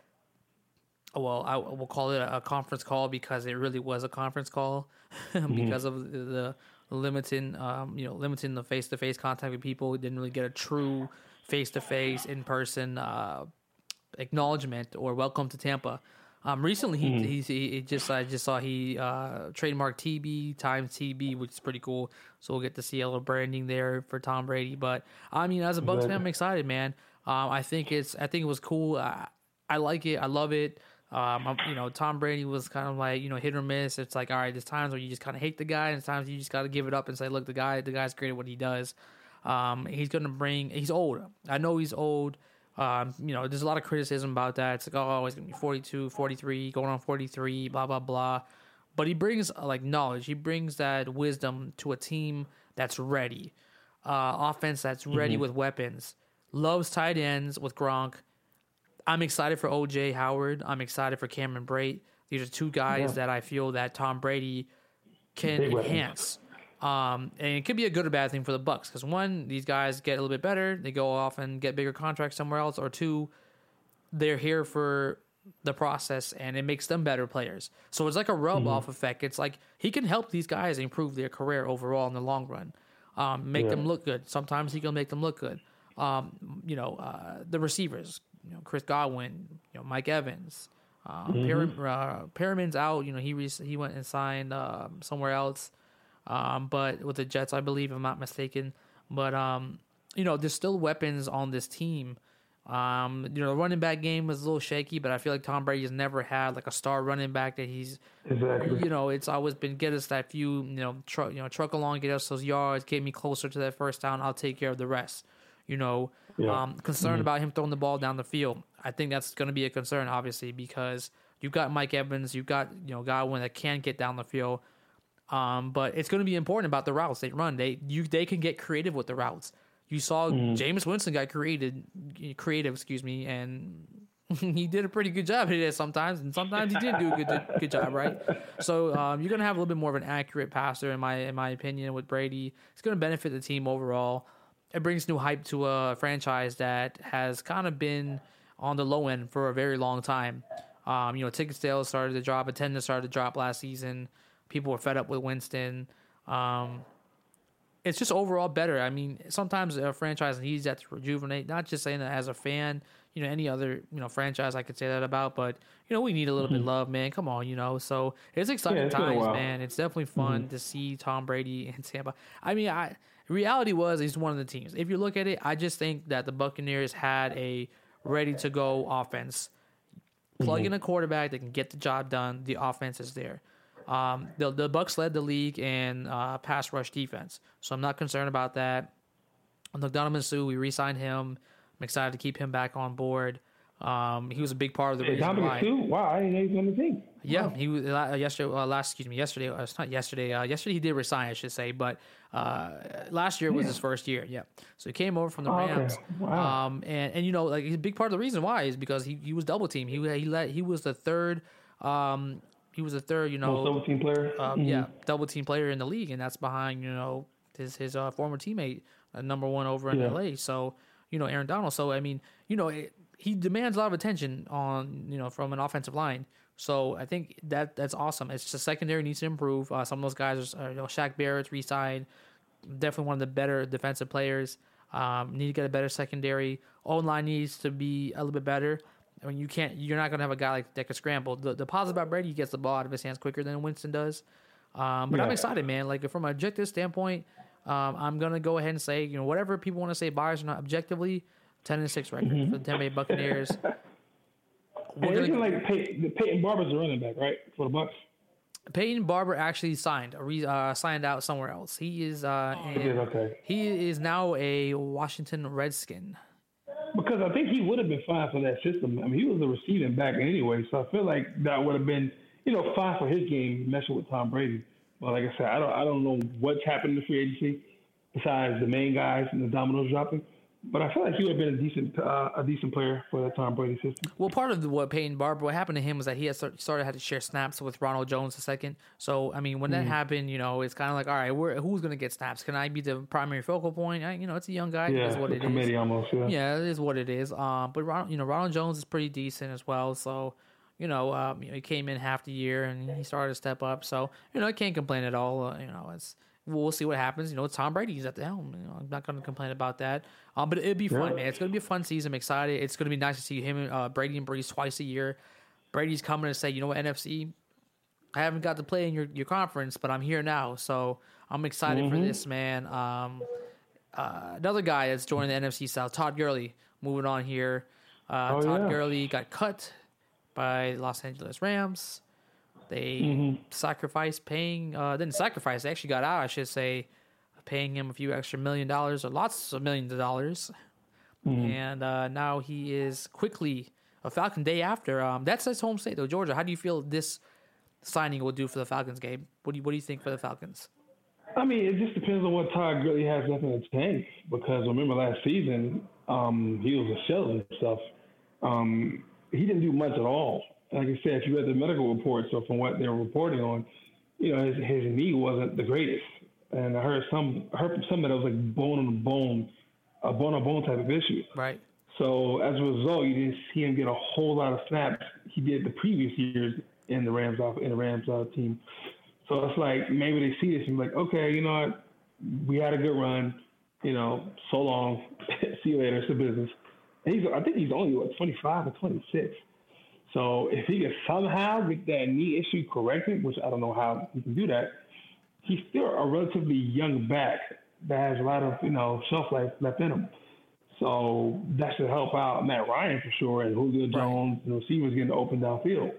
well, I will call it a conference call because it really was a conference call mm-hmm. because of the, the limiting, um, you know, limiting the face to face contact with people. We didn't really get a true face to face, in person uh, acknowledgement or welcome to Tampa. Um, recently he, mm. he, he just I just saw he uh, trademarked TB times TB, which is pretty cool. So we'll get to see a little branding there for Tom Brady. But I mean, as a Bucs fan, I'm excited, man. Um, I think it's I think it was cool. I, I like it. I love it. Um, you know, Tom Brady was kind of like you know hit or miss. It's like all right, there's times where you just kind of hate the guy, and there's times you just got to give it up and say, look, the guy, the guy's great at what he does. Um, he's going to bring. He's old. I know he's old. Um, you know, there's a lot of criticism about that. It's like, oh, he's going to be 42, 43, going on 43, blah blah blah. But he brings uh, like knowledge. He brings that wisdom to a team that's ready, uh, offense that's ready with weapons. Loves tight ends with Gronk. I'm excited for OJ Howard. I'm excited for Cameron Brate. These are two guys Yeah. that I feel that Tom Brady can Big enhance. Um, and it could be a good or bad thing for the Bucs because one, these guys get a little bit better, they go off and get bigger contracts somewhere else, or two, they're here for the process and it makes them better players. So it's like a rub off effect. It's like he can help these guys improve their career overall in the long run, um, make Yeah. them look good. Sometimes he can make them look good. Um, you know, uh, the receivers, you know, Chris Godwin, you know, Mike Evans. Um, Perrim- uh, Perriman's out. You know, he re- he went and signed um, somewhere else, um, but with the Jets, I believe, if I'm not mistaken. But um, you know, there's still weapons on this team. Um, you know, the running back game was a little shaky, but I feel like Tom Brady has never had like a star running back that he's Exactly. you know, it's always been get us that few, you know, truck, you know, truck along, get us those yards, get me closer to that first down. I'll take care of the rest. You know, Yeah. um, concerned about him throwing the ball down the field. I think that's going to be a concern, obviously, because you've got Mike Evans, you've got you know Godwin that can get down the field. Um, but it's going to be important about the routes they run. They you they can get creative with the routes. You saw Jameis Winston got created, creative, excuse me, and he did a pretty good job at it sometimes, and sometimes he didn't do a good good job, right? So um, you're gonna have a little bit more of an accurate passer, in my in my opinion, with Brady. It's gonna benefit the team overall. It brings new hype to a franchise that has kind of been on the low end for a very long time. Um, you know, ticket sales started to drop, attendance started to drop last season. People were fed up with Winston. Um, it's just overall better. I mean, sometimes a franchise needs that to rejuvenate. Not just saying that as a fan, you know, any other you know franchise I could say that about, but you know, we need a little bit of love, man. Come on, you know. So it's exciting Yeah, it's times, man. It's definitely fun to see Tom Brady in Tampa. I mean, I reality was he's one of the teams. If you look at it, I just think that the Buccaneers had a ready to go offense. Plug in a quarterback that can get the job done. The offense is there. Um, the the Bucs led the league in uh, pass rush defense, so I'm not concerned about that. Look, Donovan Suh, we re-signed him. I'm excited to keep him back on board. Um, he was a big part of the reason Dominic why. Suh? Wow, I didn't know he was on the team. Yeah, he was uh, yesterday. Uh, last, excuse me, yesterday. Uh, it's not yesterday. Uh, yesterday he did resign, I should say. But uh, last year was his first year. Yeah, so he came over from the Oh, okay. Rams. Wow. Um, and and you know, like a big part of the reason why is because he, he was double team. He he let he was the third. Um, he was the third. You know, Most double team player. um, yeah, double team player in the league, and that's behind you know his his uh, former teammate, uh, number one over in Yeah. LA. So you know Aaron Donald. So I mean, you know, it, he demands a lot of attention on you know from an offensive line. So I think that that's awesome. It's just secondary needs to improve. Uh, some of those guys are, you know, Shaq Barrett's re-signed, definitely one of the better defensive players. Um, need to get a better secondary. O line needs to be a little bit better. I mean, you can't. You're not gonna have a guy like that can scramble. The, the positive about Brady, he gets the ball out of his hands quicker than Winston does. Um, but I'm excited, man. Like from an objective standpoint, um, I'm gonna go ahead and say, you know, whatever people want to say, buyers or not, objectively, ten and six record for the Tampa Bay Buccaneers. We're gonna, like Pey- Peyton Barber's a running back, right, for the Bucs. Peyton Barber actually signed, a re, uh, signed out somewhere else. He is, uh, He did, okay. he is now a Washington Redskin. Because I think he would have been fine for that system. I mean, he was a receiving back anyway, so I feel like that would have been, you know, fine for his game messing with Tom Brady. But like I said, I don't, I don't know what's happened in free agency besides the main guys and the dominoes dropping. But I feel like he would have been a decent, uh, a decent player for that Tom Brady system. Well, part of what Peyton Barber, what happened to him was that he had start, started had to share snaps with Ronald Jones second. So I mean, when that happened, you know, it's kind of like, all right, we're, who's going to get snaps? Can I be the primary focal point? I, you know, it's a young guy. Yeah, That's what it is. committee almost. Yeah. Yeah, it is what it is. Um, but Ronald, you know, Ronald Jones is pretty decent as well. So, you know, um, you know, he came in half the year and he started to step up. So, you know, I can't complain at all. Uh, you know, it's we'll see what happens. You know, Tom Brady's at the helm. You know, I'm not going to complain about that. Um, but it'd be fun, Yeah. man. It's going to be a fun season. I'm excited. It's going to be nice to see him, uh, Brady and Brees twice a year. Brady's coming to say, you know what, NFC, I haven't got to play in your, your conference, but I'm here now. So I'm excited for this, man. Um, uh, another guy that's joining the NFC South, Todd Gurley, moving on here. Uh, Oh, Todd yeah. Gurley got cut by Los Angeles Rams. They mm-hmm. sacrificed paying, uh, didn't sacrifice, they actually got out, I should say, paying him a few extra million dollars or lots of millions of dollars. Mm-hmm. And uh, now he is quickly a Falcon day after. Um, that's his home state, though, Georgia. How do you feel this signing will do for the Falcons game? What do you, what do you think for the Falcons? I mean, it just depends on what Todd Gurley has left in the tank. Because remember last season, um, he was a shell and stuff. Um, he didn't do much at all. Like I said, if you read the medical reports or from what they were reporting on, you know, his, his knee wasn't the greatest. And I heard some I heard from some that it was like bone on bone, a bone on bone type of issue. Right. So as a result, you didn't see him get a whole lot of snaps he did the previous years in the Rams off in the Rams uh, team. So it's like maybe they see this and be like, okay, you know what, we had a good run, you know, so long, see you later, it's a business. And he's I think he's only what 25 or 26. So if he can somehow get that knee issue corrected, which I don't know how he can do that, he's still a relatively young back that has a lot of you know shelf life left in him. So that should help out Matt Ryan for sure, and Julio Jones and receivers getting open downfield.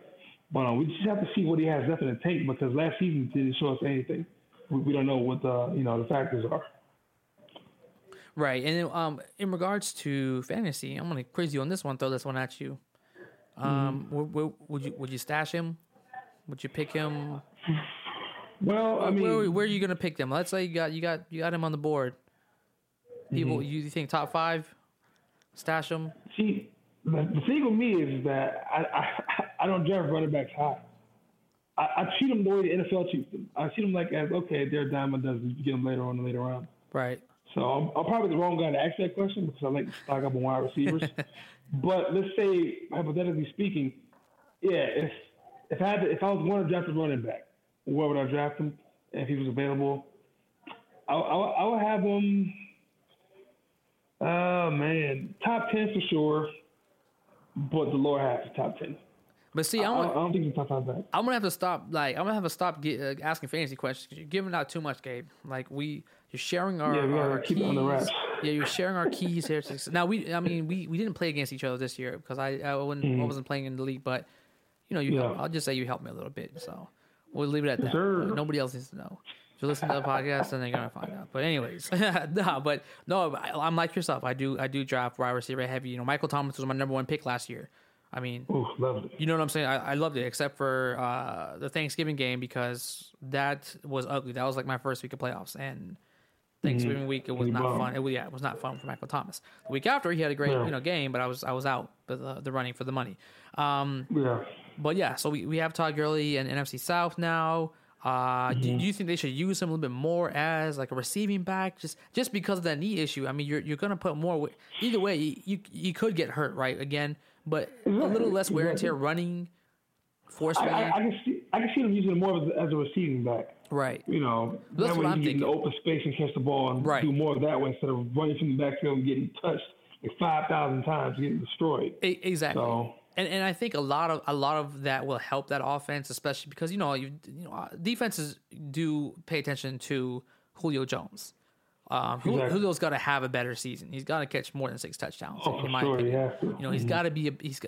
But um, we just have to see what he has left in the tank because last season didn't show us anything. We, we don't know what the you know the factors are. Right, and um, in regards to fantasy, I'm gonna quiz you on this one. Throw this one at you. Um, mm-hmm. would you would you stash him? Would you pick him? Well, I mean, where, where, are you gonna pick them? Let's say you got you got you got him on the board. People, mm-hmm. you think top five? Stash him. See, the, the thing with me is that I I, I don't draft running backs high. I, I, treat them the way the NFL treats them. I treat them like as okay, they're a dime a dozen. You get them later on and later on. Right. So I'm, I'm, probably the wrong guy to ask that question because I like to stock up on wide receivers. but let's say, hypothetically speaking, yeah, if if I had to, if I was going to draft a running back, where would I draft him? If he was available, I, I, I would have him. Oh man, top ten for sure, but the lower half of top ten. But see, I'm, I, I don't think he's top five back. I'm gonna have to stop. Like, I'm gonna have to stop get, uh, asking fantasy questions because you're giving out too much, Gabe. Like, we you're sharing our, yeah, our keep keys. On the wraps. Yeah, you're sharing our keys here. Now we, I mean, we, we didn't play against each other this year because I I, mm-hmm. I, wasn't playing in the league, but you know, you yeah. I'll just say you helped me a little bit. So we'll leave it at that. Sure. Nobody else needs to know. If you listen to the podcast, then they're gonna find out. But anyways, no, but no, I'm like yourself. I do I do draft wide receiver heavy. You know, Michael Thomas was my number one pick last year. I mean, Ooh, loved it. You know what I'm saying? I, I loved it, except for uh, the Thanksgiving game because that was ugly. That was like my first week of playoffs, and Thanksgiving mm-hmm. week it was not fun. It was yeah, it was not fun for Michael Thomas. The week after he had a great yeah. you know game, but I was I was out the the running for the money. Um, yeah. But yeah, so we, we have Todd Gurley and NFC South now. Uh, mm-hmm. do, do, you think they should use him a little bit more as like a receiving back, just just because of that knee issue? I mean, you're you're gonna put more. Either way, you you, you could get hurt, right? Again, but a little less wear and tear running, force I, I, I, can see I can see them using more as, as a receiving back. Right. You know, That's that way what I'm get open space and catch the ball and right. do more of that way instead of running from the backfield and getting touched like five thousand times, getting destroyed. Exactly. So, and and I think a lot of a lot of that will help that offense, especially because you know you you know defenses do pay attention to Julio Jones. Um, exactly. Julio's got to have a better season. He's got to catch more than six touchdowns. Oh, in my sure, opinion, yeah. you know he's mm-hmm. got to be. A, he's,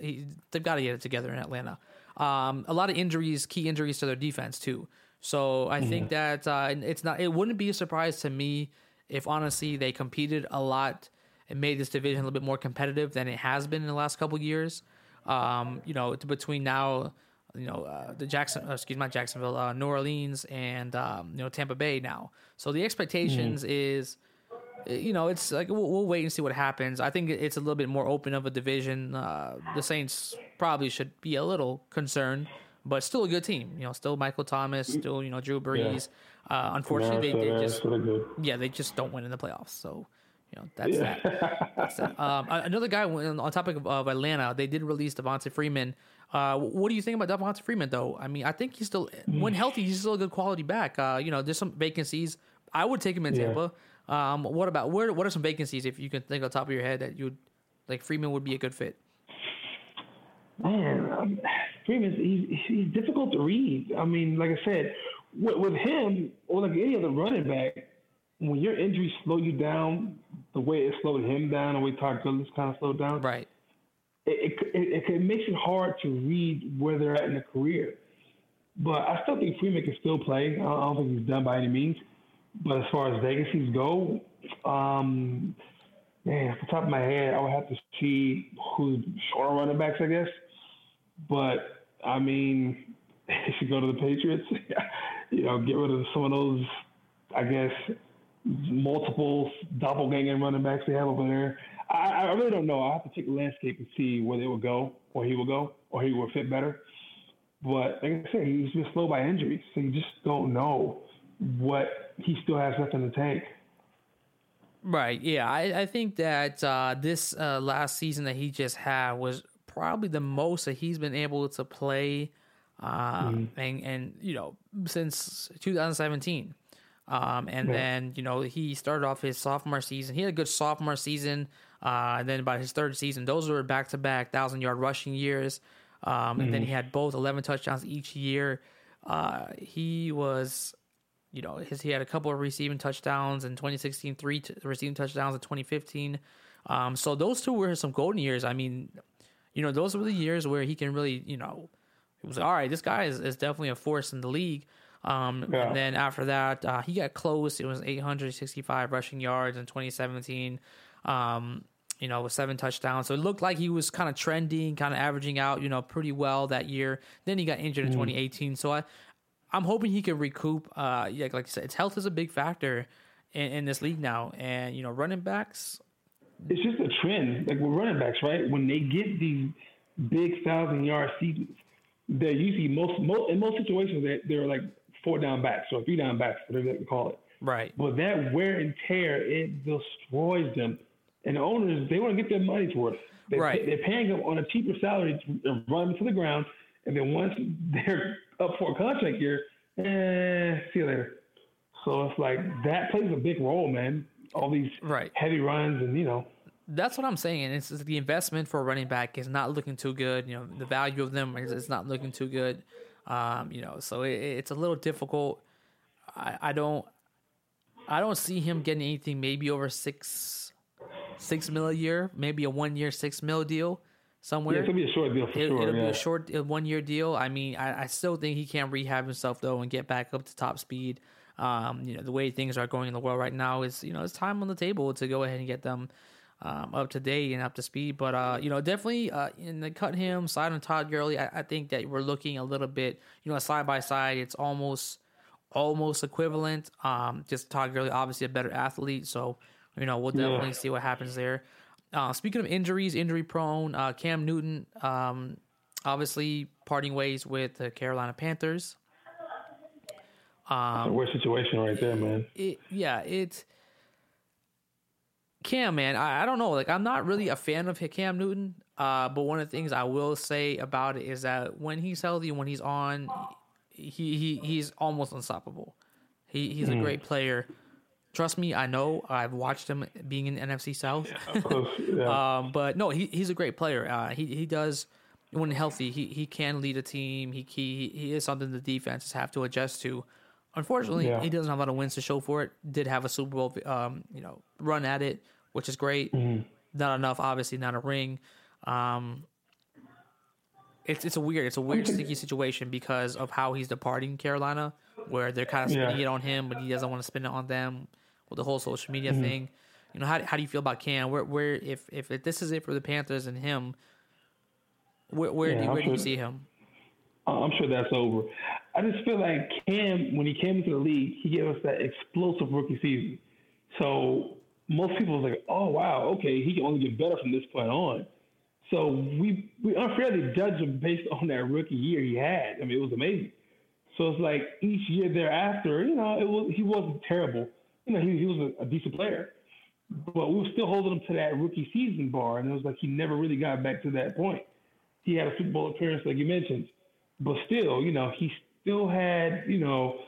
they've got to get it together in Atlanta. Um, a lot of injuries, key injuries to their defense too. So I mm-hmm. think that uh, it's not. It wouldn't be a surprise to me if honestly they competed a lot and made this division a little bit more competitive than it has been in the last couple years. Um, you know, between now you know uh, the Jackson, uh, excuse me, Jacksonville, uh, New Orleans, and um, you know Tampa Bay now. So the expectations mm-hmm. is, uh, you know, it's like we'll, we'll, wait and see what happens. I think it's a little bit more open of a division. Uh, the Saints probably should be a little concerned, but still a good team. You know, still Michael Thomas, still you know Drew Brees. Yeah. Uh, unfortunately, they, they just yeah they just don't win in the playoffs. So you know, that's yeah. that. That's that. Um, another guy on topic of, of, Atlanta, they did release Devonta Freeman. Uh, what do you think about Devonta Freeman though? I mean, I think he's still when healthy, he's still a good quality back. Uh, you know, there's some vacancies. I would take him in yeah. Tampa. Um, what about where? What are some vacancies if you can think on top of your head that you would like Freeman would be a good fit? Man, um, Freeman, he's, he's difficult to read. I mean, like I said, with, with him or like any other running back, when your injuries slow you down the way it slowed him down, the way Todd Gurley's kind of slowed down, right? It, it, it, makes it hard to read where they're at in their career. But I still think Freeman can still play. I don't think he's done by any means. But as far as vacancies go, um, man, off the top of my head, I would have to see who's short running backs, I guess. But I mean, if should go to the Patriots, you know, get rid of some of those, I guess, multiple doppelganger running backs they have over there. I, I really don't know. I have to take the landscape and see where they will go, or he will go, or he will fit better. But like I said, he's been slow by injuries, so you just don't know what he still has left in the tank. Right. Yeah. I, I think that uh, this uh, last season that he just had was probably the most that he's been able to play, uh, mm. and and you know since 2017. Um, and yeah. then you know he started off his sophomore season. He had a good sophomore season. Uh, and then by his third season, those were back to back thousand yard rushing years. Um, mm-hmm. and then he had both 11 touchdowns each year. Uh, he was you know, his, he had a couple of receiving touchdowns in 2016, three t- receiving touchdowns in 2015. Um, so those two were some golden years. I mean, you know, those were the years where he can really, you know, it was like, all right. This guy is, is definitely a force in the league. Um, yeah. And then after that, uh, he got close. It was 865 rushing yards in 2017. Um, you know, with seven touchdowns. So it looked like he was kind of trending, kind of averaging out, you know, pretty well that year. Then he got injured mm. in 2018. So I, I'm hoping he can recoup. Uh, yeah, like I said, its health is a big factor in, in this league now, and you know, running backs. It's just a trend, like with running backs, right? When they get these big thousand yard seasons, they're usually most, most in most situations that they're like four down backs or three down backs, whatever they call it. Right. But that wear and tear it destroys them, and the owners they want to get their money's worth. They, right. They're paying them on a cheaper salary to run them to the ground and then once they're up for a contract year, eh, see you later. So it's like that plays a big role, man. All these right. heavy runs and you know. That's what I'm saying. It's the investment for a running back is not looking too good. You know, the value of them is, is not looking too good. Um, you know, so it, it's a little difficult. I, I don't, I don't see him getting anything maybe over six, six mil a year, maybe a one year six mil deal somewhere. Yeah, it'll be a short deal for it, sure. It'll yeah. be a short one year deal. I mean, I, I, still think he can rehab himself though and get back up to top speed. Um, you know, the way things are going in the world right now is you know it's time on the table to go ahead and get them um, up to date and up to speed. But uh, you know, definitely uh, in the cut him side on Todd Gurley, I, I think that we're looking a little bit, you know, side by side. It's almost almost equivalent. Um, just Todd Gurley, obviously a better athlete, so you know we'll definitely yeah. see what happens there. Uh, speaking of injuries, injury prone, uh, Cam Newton, um, obviously parting ways with the Carolina Panthers. Um, weird situation right there, man. It, yeah, it's Cam, man. I, I, don't know. Like, I'm not really a fan of Cam Newton. Uh, but one of the things I will say about it is that when he's healthy, when he's on, he, he he's almost unstoppable. He he's mm. a great player. Trust me, I know. I've watched him being in NFC South. Yeah, course, yeah. um, but no, he, he's a great player. Uh, he he does when healthy. He he can lead a team. He he he is something the defenses have to adjust to. Unfortunately, yeah. he doesn't have a lot of wins to show for it. Did have a Super Bowl, um, you know, run at it, which is great. Mm-hmm. Not enough, obviously, not a ring. Um, it's it's a weird, it's a weird sticky situation because of how he's departing Carolina, where they're kind of spinning it on him, but he doesn't want to spin it on them with the whole social media mm-hmm. thing. You know, how how do you feel about Cam? Where where if if, this is it for the Panthers and him, where where yeah, do you, where sure, do you see him? I'm sure that's over. I just feel like Cam, when he came into the league, he gave us that explosive rookie season. So most people was like, "Oh wow, okay, he can only get better from this point on." So we we unfairly judge him based on that rookie year he had. I mean, it was amazing. So it's like each year thereafter, you know, it was he wasn't terrible, you know, he, he was a, a decent player. But we were still holding him to that rookie season bar, and it was like he never really got back to that point. He had a Super Bowl appearance, like you mentioned, but still, you know, he still had, you know,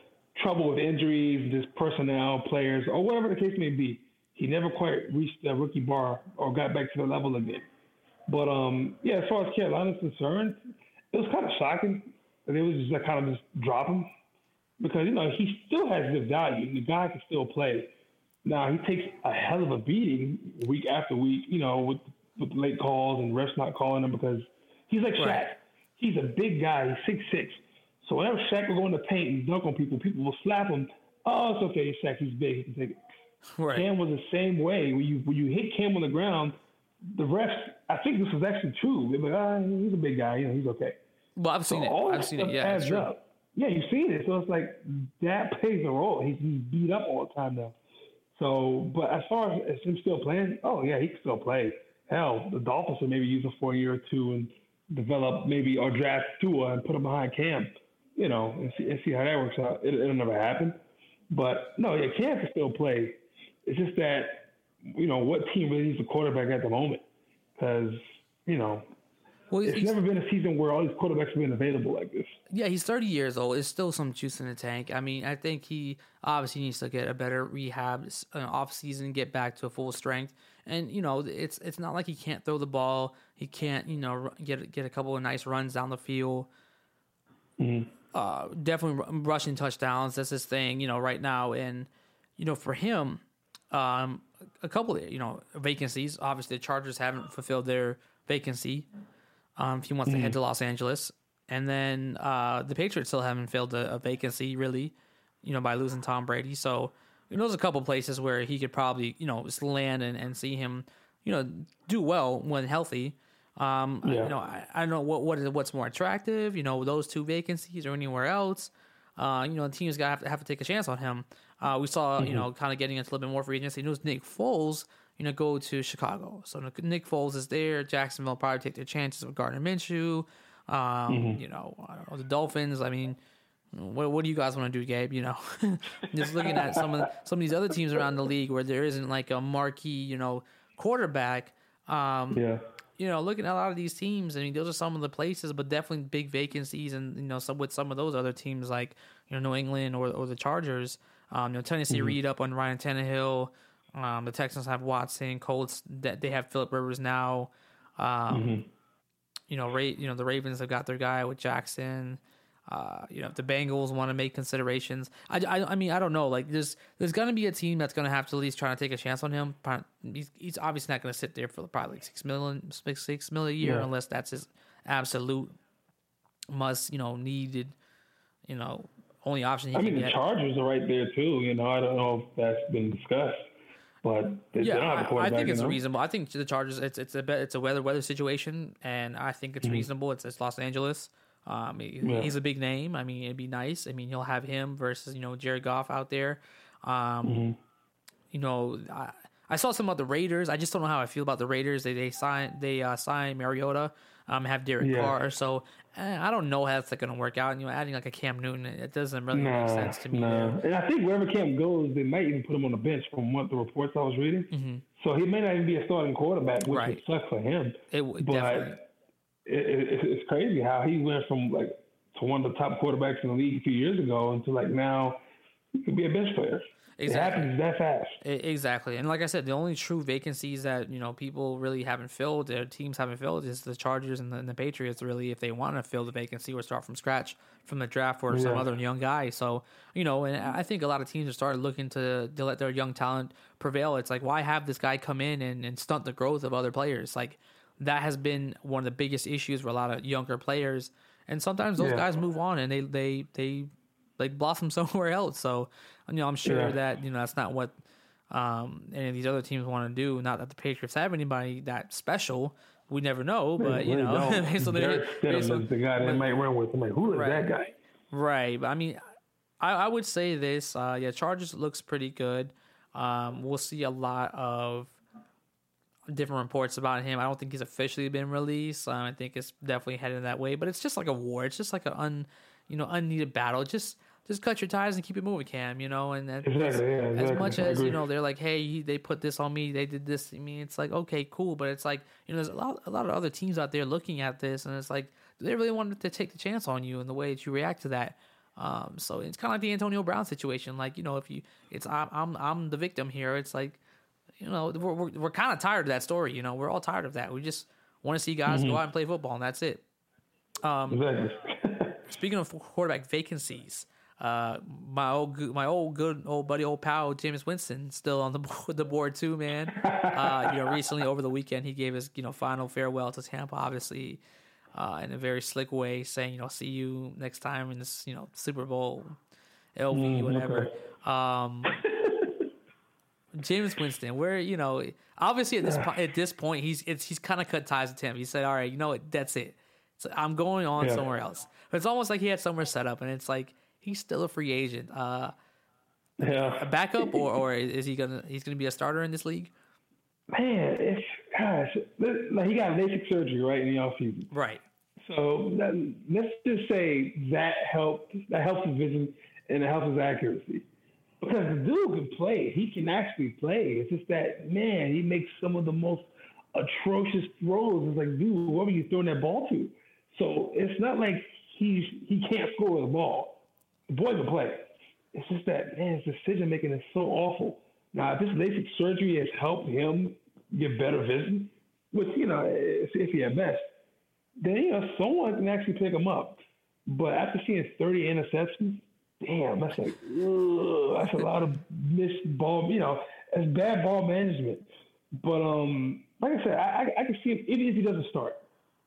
trouble with injuries, just personnel, players, or whatever the case may be. He never quite reached that rookie bar or got back to the level again. But um, yeah, as far as Carolina's concerned, it was kind of shocking they was just like kind of just drop him because you know he still has good value. The guy can still play. Now he takes a hell of a beating week after week. You know, with with the late calls and refs not calling him because he's like Shaq. Right. He's a big guy. He's six six. So whenever Shaq will go in the paint and dunk on people, people will slap him. Oh, it's okay. Shaq, he's big. He can take it. Right. Cam was the same way. When you when you hit Cam on the ground, the refs. I think this was actually true. They're like, ah, he's a big guy. You know, he's okay. Well, I've seen So it. I've seen it. Yeah, adds true. up. Yeah, you've seen it. So it's like that plays a role. He's, beat up all the time now. So, but as far as, him still playing, oh yeah, he can still play. Hell, the Dolphins would maybe use him for a year or two and develop maybe or draft Tua and put him behind Cam. You know, and see, and see how that works out. It, it'll never happen. But no, yeah, Cam can still play. It's just that you know what team really needs a quarterback at the moment because you know Well, it's never been a season where all these quarterbacks have been available like this. Yeah, he's 30 years old. There's still some juice in the tank. I mean, I think he obviously needs to get a better rehab uh, off season, get back to full strength. And you know, it's it's not like he can't throw the ball. He can't, you know, get get a couple of nice runs down the field. Uh, definitely rushing touchdowns. That's his thing, you know, right now. And you know, for him, um, a couple of you know vacancies. Obviously, the Chargers haven't fulfilled their vacancy. Um, if he wants to head to Los Angeles, and then uh, the Patriots still haven't filled a, a vacancy really, you know, by losing Tom Brady. So you know, there's a couple places where he could probably you know just land and, and see him, you know, do well when healthy. Um, Yeah. You know, I, I don't know what what is what's more attractive. You know, those two vacancies or anywhere else. Uh, you know, the team's got to have to, take a chance on him. Uh, we saw, you know, kind of getting into a little bit more free agency news. Nick Foles, you know, go to Chicago. So Nick Foles is there. Jacksonville probably take their chances with Gardner Minshew. Um, You know, I don't know the Dolphins. I mean, what what do you guys want to do, Gabe? You know, just looking at some of some of these other teams around the league where there isn't like a marquee, you know, quarterback. Um, Yeah. you know, looking at a lot of these teams, I mean, those are some of the places, but definitely big vacancies, and you know, some with some of those other teams like you know New England or or the Chargers. Um, you know, Tennessee read up on Ryan Tannehill. Um, the Texans have Watson, Colts. That they have Philip Rivers now. Um, You know, Ra- you know the Ravens have got their guy with Jackson. Uh, you know, if the Bengals want to make considerations, I, I, I mean, I don't know. Like, there's there's gonna be a team that's gonna have to at least try to take a chance on him. He's, he's obviously not gonna sit there for probably like six million, six, six million a year Yeah. unless that's his absolute must, you know, needed, you know, only option he I mean, the. Chargers are right there too. You know, I don't know if that's been discussed, but yeah, they don't have a I, I think it's reasonable. I think the Chargers, it's it's a be- it's a weather weather situation, and I think it's reasonable. It's, it's Los Angeles. Um, he- Yeah. he's a big name. I mean, it'd be nice. I mean, you'll have him versus you know Jared Goff out there. Um, You know, I, I saw some of the Raiders. I just don't know how I feel about the Raiders. They they signed they uh, signed Mariota. Um, have Derek Yeah. Carr. So eh, I don't know how that's going to work out. And you know, adding like a Cam Newton, it doesn't really Nah, make sense to me. nah. And I think wherever Cam goes, they might even put him on the bench from what the reports I was reading. So he may not even be a starting quarterback, which Mm-hmm. Right. would suck for him. It would But definitely. it, it, it's crazy how he went from like to one of the top quarterbacks in the league a few years ago into like now he could be a bench player. Exactly. It happens that fast. E- Exactly, and like I said, the only true vacancies that you know people really haven't filled, their teams haven't filled, is the Chargers and the, and the Patriots. Really, if they want to fill the vacancy or start from scratch from the draft or some other young guy, so you know, and I think a lot of teams have started looking to to let their young talent prevail. It's like why have this guy come in and, and stunt the growth of other players? Like that has been one of the biggest issues for a lot of younger players, and sometimes those Yeah. guys move on and they they they like blossom somewhere else. So you know, I'm sure Yeah. that you know that's not what um, any of these other teams want to do. Not that the Patriots have anybody that special. We never know, but you know, don't. based on their- Derek based on- the guy they might run with. I'm like, who is Right. that guy? Right. But I mean, I, I would say this. Uh, yeah, Chargers looks pretty good. Um, we'll see a lot of different reports about him. I don't think he's officially been released. Um, I think it's definitely headed that way. But it's just like a war. It's just like an un, you know, unneeded battle. Just just cut your ties and keep it moving, Cam. You know, and that, Exactly, yeah, as much as you know, they're like, hey, they put this on me. They did this. I mean, it's like okay, cool, but it's like you know, there's a lot, a lot of other teams out there looking at this, and it's like, do they really want to take the chance on you and the way that you react to that? Um, so it's kind of like the Antonio Brown situation. Like you know, if you, it's I'm I'm I'm the victim here. It's like, you know, we're we're, we're kind of tired of that story. You know, we're all tired of that. We just want to see guys Mm-hmm. go out and play football, and that's it. Exactly. Speaking of quarterback vacancies, Uh, my old my old good old buddy old pal Jameis Winston still on the board, the board too, man. Uh, you know, recently over the weekend he gave his you know final farewell to Tampa, obviously, uh, in a very slick way, saying you know see you next time in this you know Super Bowl, LV Mm, whatever. okay. Um, Jameis Winston, where you know, obviously at this po- at this point, he's it's he's kind of cut ties with him. He said, "All right, you know what? That's it. So I'm going on Yeah. somewhere else." But it's almost like he had somewhere set up, and it's like he's still a free agent. Uh, a Yeah, backup, or or is he gonna he's gonna be a starter in this league? man, if gosh, like he got LASIK surgery right in the offseason. Right. So that, let's just say that helped. That helps his vision and it helps his accuracy. Because the dude can play. He can actually play. It's just that man, he makes some of the most atrocious throws. It's like, dude, where were you throwing that ball to? So it's not like he's he can't score the ball. The boy can play. It's just that man, his decision making is so awful. Now, if this LASIK surgery has helped him get better vision, which you know, if he had best then you know someone can actually pick him up. But after seeing 30 interceptions, damn, that's like ugh, that's a lot of missed ball. You know, it's bad ball management. But um, like I said, I, I, I can see him even if he doesn't start.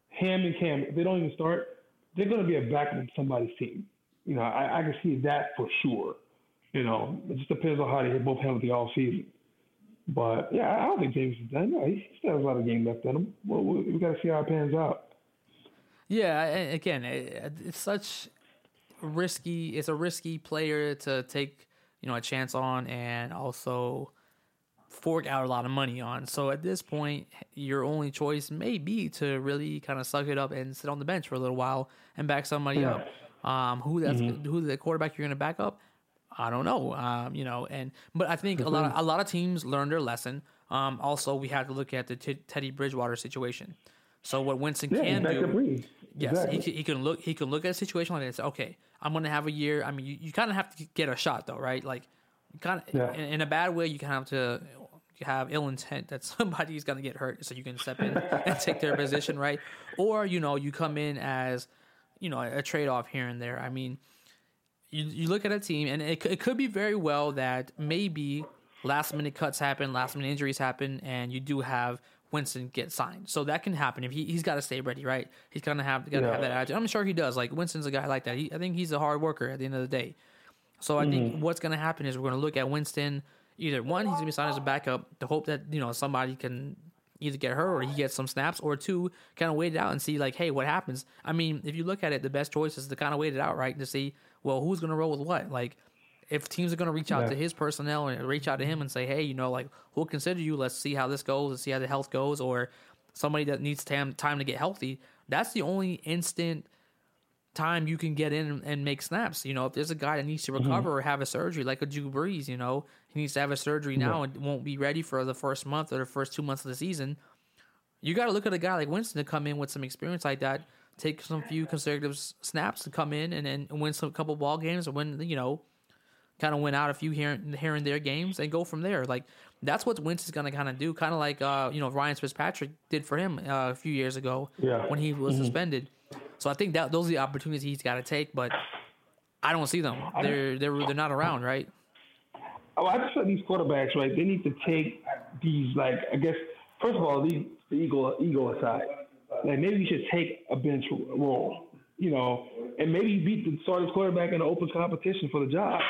Ham and Cam, if they don't even start, they're going to be a backup of somebody's team. You know, I, I can see that for sure. You know, it just depends on how they hit both handle the all season. But yeah, I don't think Jameis is done. No, he still has a lot of game left in him. Well, we, we got to see how it pans out. Yeah, again, it, it's such risky. It's a risky player to take, you know, a chance on, and also fork out a lot of money on. So at this point, your only choice may be to really kind of suck it up and sit on the bench for a little while and back somebody Yeah. up. Um, who that's who the quarterback you're going to back up? I don't know. Um, you know, and but I think a lot of, a lot of teams learned their lesson. Um, also, we have to look at the t- Teddy Bridgewater situation. So what Winston Yeah, can do. Yes, Exactly. he, can, he can look. He can look at a situation like that and say, "Okay, I'm going to have a year." I mean, you, you kind of have to get a shot, though, right? Like, kind of Yeah. in, in a bad way, you kind of have to have ill intent that somebody's going to get hurt, so you can step in and take their position, right? Or you know, you come in as you know a trade off here and there. I mean, you you look at a team, and it, it could be very well that maybe last minute cuts happen, last minute injuries happen, and you do have Winston get signed. So that can happen if he he's got to stay ready, right? He's gonna have got to Yeah. have that attitude. I'm sure he does. Like Winston's a guy like that. He, I think he's a hard worker at the end of the day. So I think mm-hmm. what's gonna happen is we're gonna look at Winston. Either one, he's gonna be signed as a backup to hope that you know somebody can either get hurt or he gets some snaps, or two, kind of wait it out and see like, hey, what happens? I mean, if you look at it, the best choice is to kind of wait it out, right? To see, well, who's gonna roll with what? Like, if teams are gonna reach out Yeah. to his personnel and reach out to him and say, hey, you know, like we'll consider you. Let's see how this goes. Let's see how the health goes, or somebody that needs time time to get healthy. That's the only instant time you can get in and make snaps. You know, if there's a guy that needs to recover or have a surgery, like a Drew Brees, you know, he needs to have a surgery now and won't be ready for the first month or the first two months of the season. You got to look at a guy like Winston to come in with some experience like that, take some few conservative snaps to come in and then win some couple ball games or win, you know, kind of win out a few here, here and there games and go from there. Like that's what Winston's going to kind of do, kind of like uh, you know Ryan Fitzpatrick did for him uh, a few years ago Yeah. when he was suspended. So I think that those are the opportunities he's got to take, but I don't see them. They're they're they're not around, right? Oh, I just feel these quarterbacks, right? They need to take these, like, I guess, first of all, leave the ego, ego aside. Like, maybe you should take a bench role, you know, and maybe you beat the starting quarterback in an open competition for the job.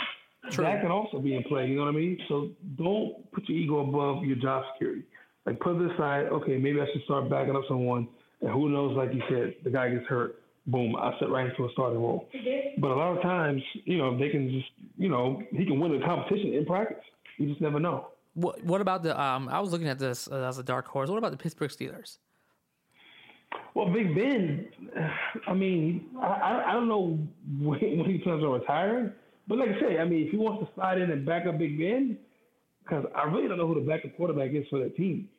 True. That can also be in play, you know what I mean? So don't put your ego above your job security. Like, put it aside, okay, maybe I should start backing up someone, and who knows, like you said, the guy gets hurt. Boom, I sit right into a starting role. But a lot of times, you know, they can just, you know, he can win the competition in practice. You just never know. What what about the um? I was looking at this uh, as a dark horse. What about the Pittsburgh Steelers? Well, Big Ben, I mean, I, I, I don't know when, when he plans on retiring, but like I say, I mean, if he wants to slide in and back up Big Ben, because I really don't know who the backup quarterback is for that team.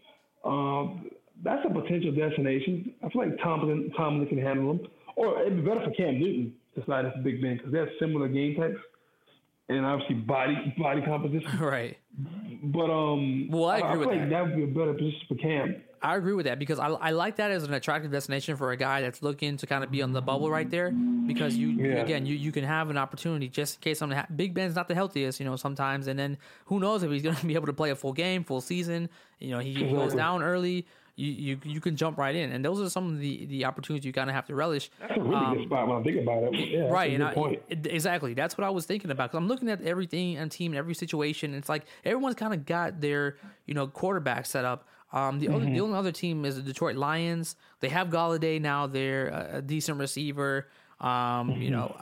Um, that's a potential destination. I feel like Tomlin, Tomlin can handle him, or it'd be better for Cam Newton to slide into Big Ben because they have similar game types and obviously body body composition. Right. But um, Well, I agree feel with like that. that would be a better position for Cam. I agree with that because I, I like that as an attractive destination for a guy that's looking to kind of be on the bubble right there because you Yeah. again you, you can have an opportunity just in case something ha- Big Ben's not the healthiest you know sometimes and then who knows if he's going to be able to play a full game full season you know he goes down early you, you you can jump right in and those are some of the the opportunities you kind of have to relish That's a really good spot when I think about it. Yeah, Um, right and I, point. exactly that's what i was thinking about because i'm looking at everything and team and every situation it's like everyone's kind of got their you know quarterback set up um, the, other, the only other team is the Detroit Lions. They have Golladay now. They're a, decent receiver. Um, You know,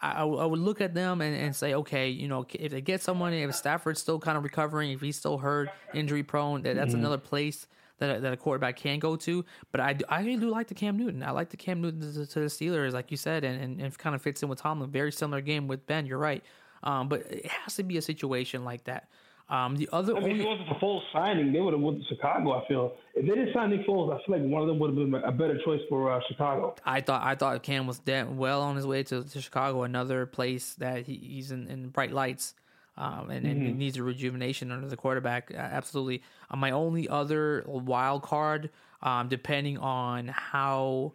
I, I would- look at them and, and say, okay, you know, if they get someone, if Stafford's still kind of recovering, if he's still hurt, injury prone, that, that's another place that a, that a quarterback can go to. But I, do- I really do like the Cam Newton. I like the Cam Newton to, to the Steelers, like you said, and, and, and kind of fits in with Tomlin. Very similar game with Ben. You're right. Um, but it has to be a situation like that. Um, the other I mean, if only, it wasn't for Foles signing, they would have went to Chicago. I feel if they didn't sign Nick Foles, I feel like one of them would have been a better choice for uh, Chicago. I thought I thought Cam was dead, well on his way to, to Chicago, another place that he, he's in, in bright lights, um, and, and needs a rejuvenation under the quarterback. Absolutely. Uh, my only other wild card, um, depending on how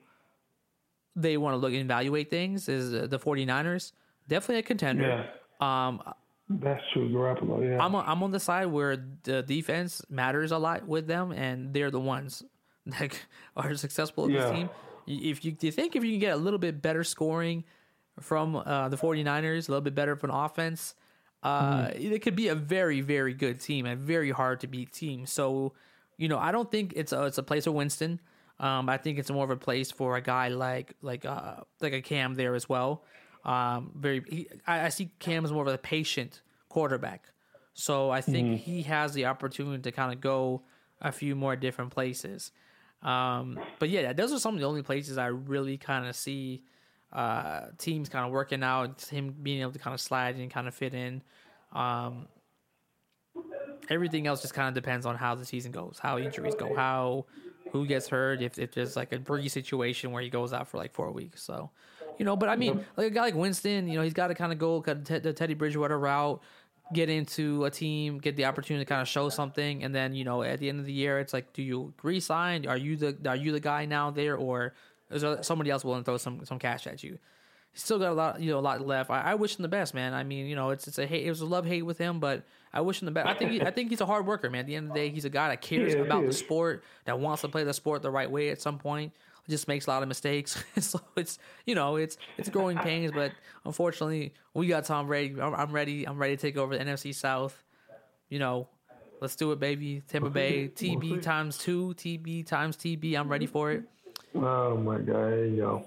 they want to look and evaluate things, is uh, the 49ers. Definitely a contender. Um, That's true, Garoppolo. Yeah, I'm on, I'm on the side where the defense matters a lot with them, and they're the ones that are successful in Yeah. this team. If you, do you think if you can get a little bit better scoring from uh, the 49ers, a little bit better of an offense, uh, Mm-hmm. it could be a very very good team and very hard to beat team. So, you know, I don't think it's a it's a place for Winston. Um, I think it's more of a place for a guy like like uh like a Cam there as well. Um, very, he, I, I see Cam as more of a patient quarterback. So I think he has the opportunity to kind of go a few more different places. Um, but yeah, those are some of the only places I really kind of see uh, teams kind of working out. Him being able to kind of slide and kind of fit in. Um, everything else just kind of depends on how the season goes, how injuries go, how who gets hurt, if, if there's like a Brady situation where he goes out for like four weeks. So, you know, but I mean, like a guy like Winston, you know, he's got to kind of go the Teddy Bridgewater route, get into a team, get the opportunity to kind of show something, and then you know, at the end of the year, it's like, do you resign? Are you the are you the guy now there, or is somebody else willing to throw some some cash at you? He's still got a lot, you know, a lot left. I, I wish him the best, man. I mean, you know, it's it's a hate, it was a love hate with him, but I wish him the best. I think he, I think he's a hard worker, man. At the end of the day, he's a guy that cares is, about the sport, that wants to play the sport the right way. At some point, just makes a lot of mistakes. so it's you know, it's it's growing pains, but unfortunately, we got Tom Brady. I'm, I'm ready. I'm ready to take over the NFC South. You know, let's do it, baby. Tampa Bay, TB times two, TB times TB. I'm ready for it. Oh my god, there you go.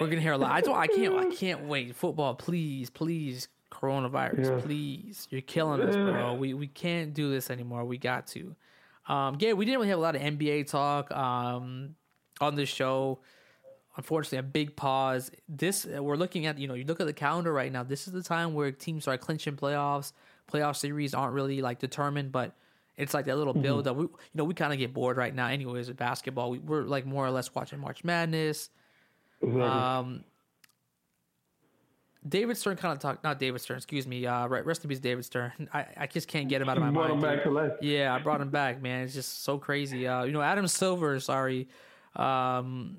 We're gonna hear a lot. I don't. I can't. I can't wait. Football, please, please. Coronavirus, Yeah. please. You're killing us, bro. We we can't do this anymore. We got to. Um, Gabe, we didn't really have a lot of NBA talk um, on this show. Unfortunately, a big pause. This we're looking at. You know, you look at the calendar right now. This is the time where teams are clinching playoffs. Playoff series aren't really like determined, but it's like that little build up. We, you know, we kind of get bored right now, anyways. With basketball, we, we're like more or less watching March Madness. Exactly. Um, David Stern kind of talked, not David Stern, excuse me. Uh, right, rest in peace, David Stern. I, I just can't get him out of my Brought mind. him dude. back to life. Yeah, I brought him back, man. It's just so crazy. Uh, you know, Adam Silver, sorry, um,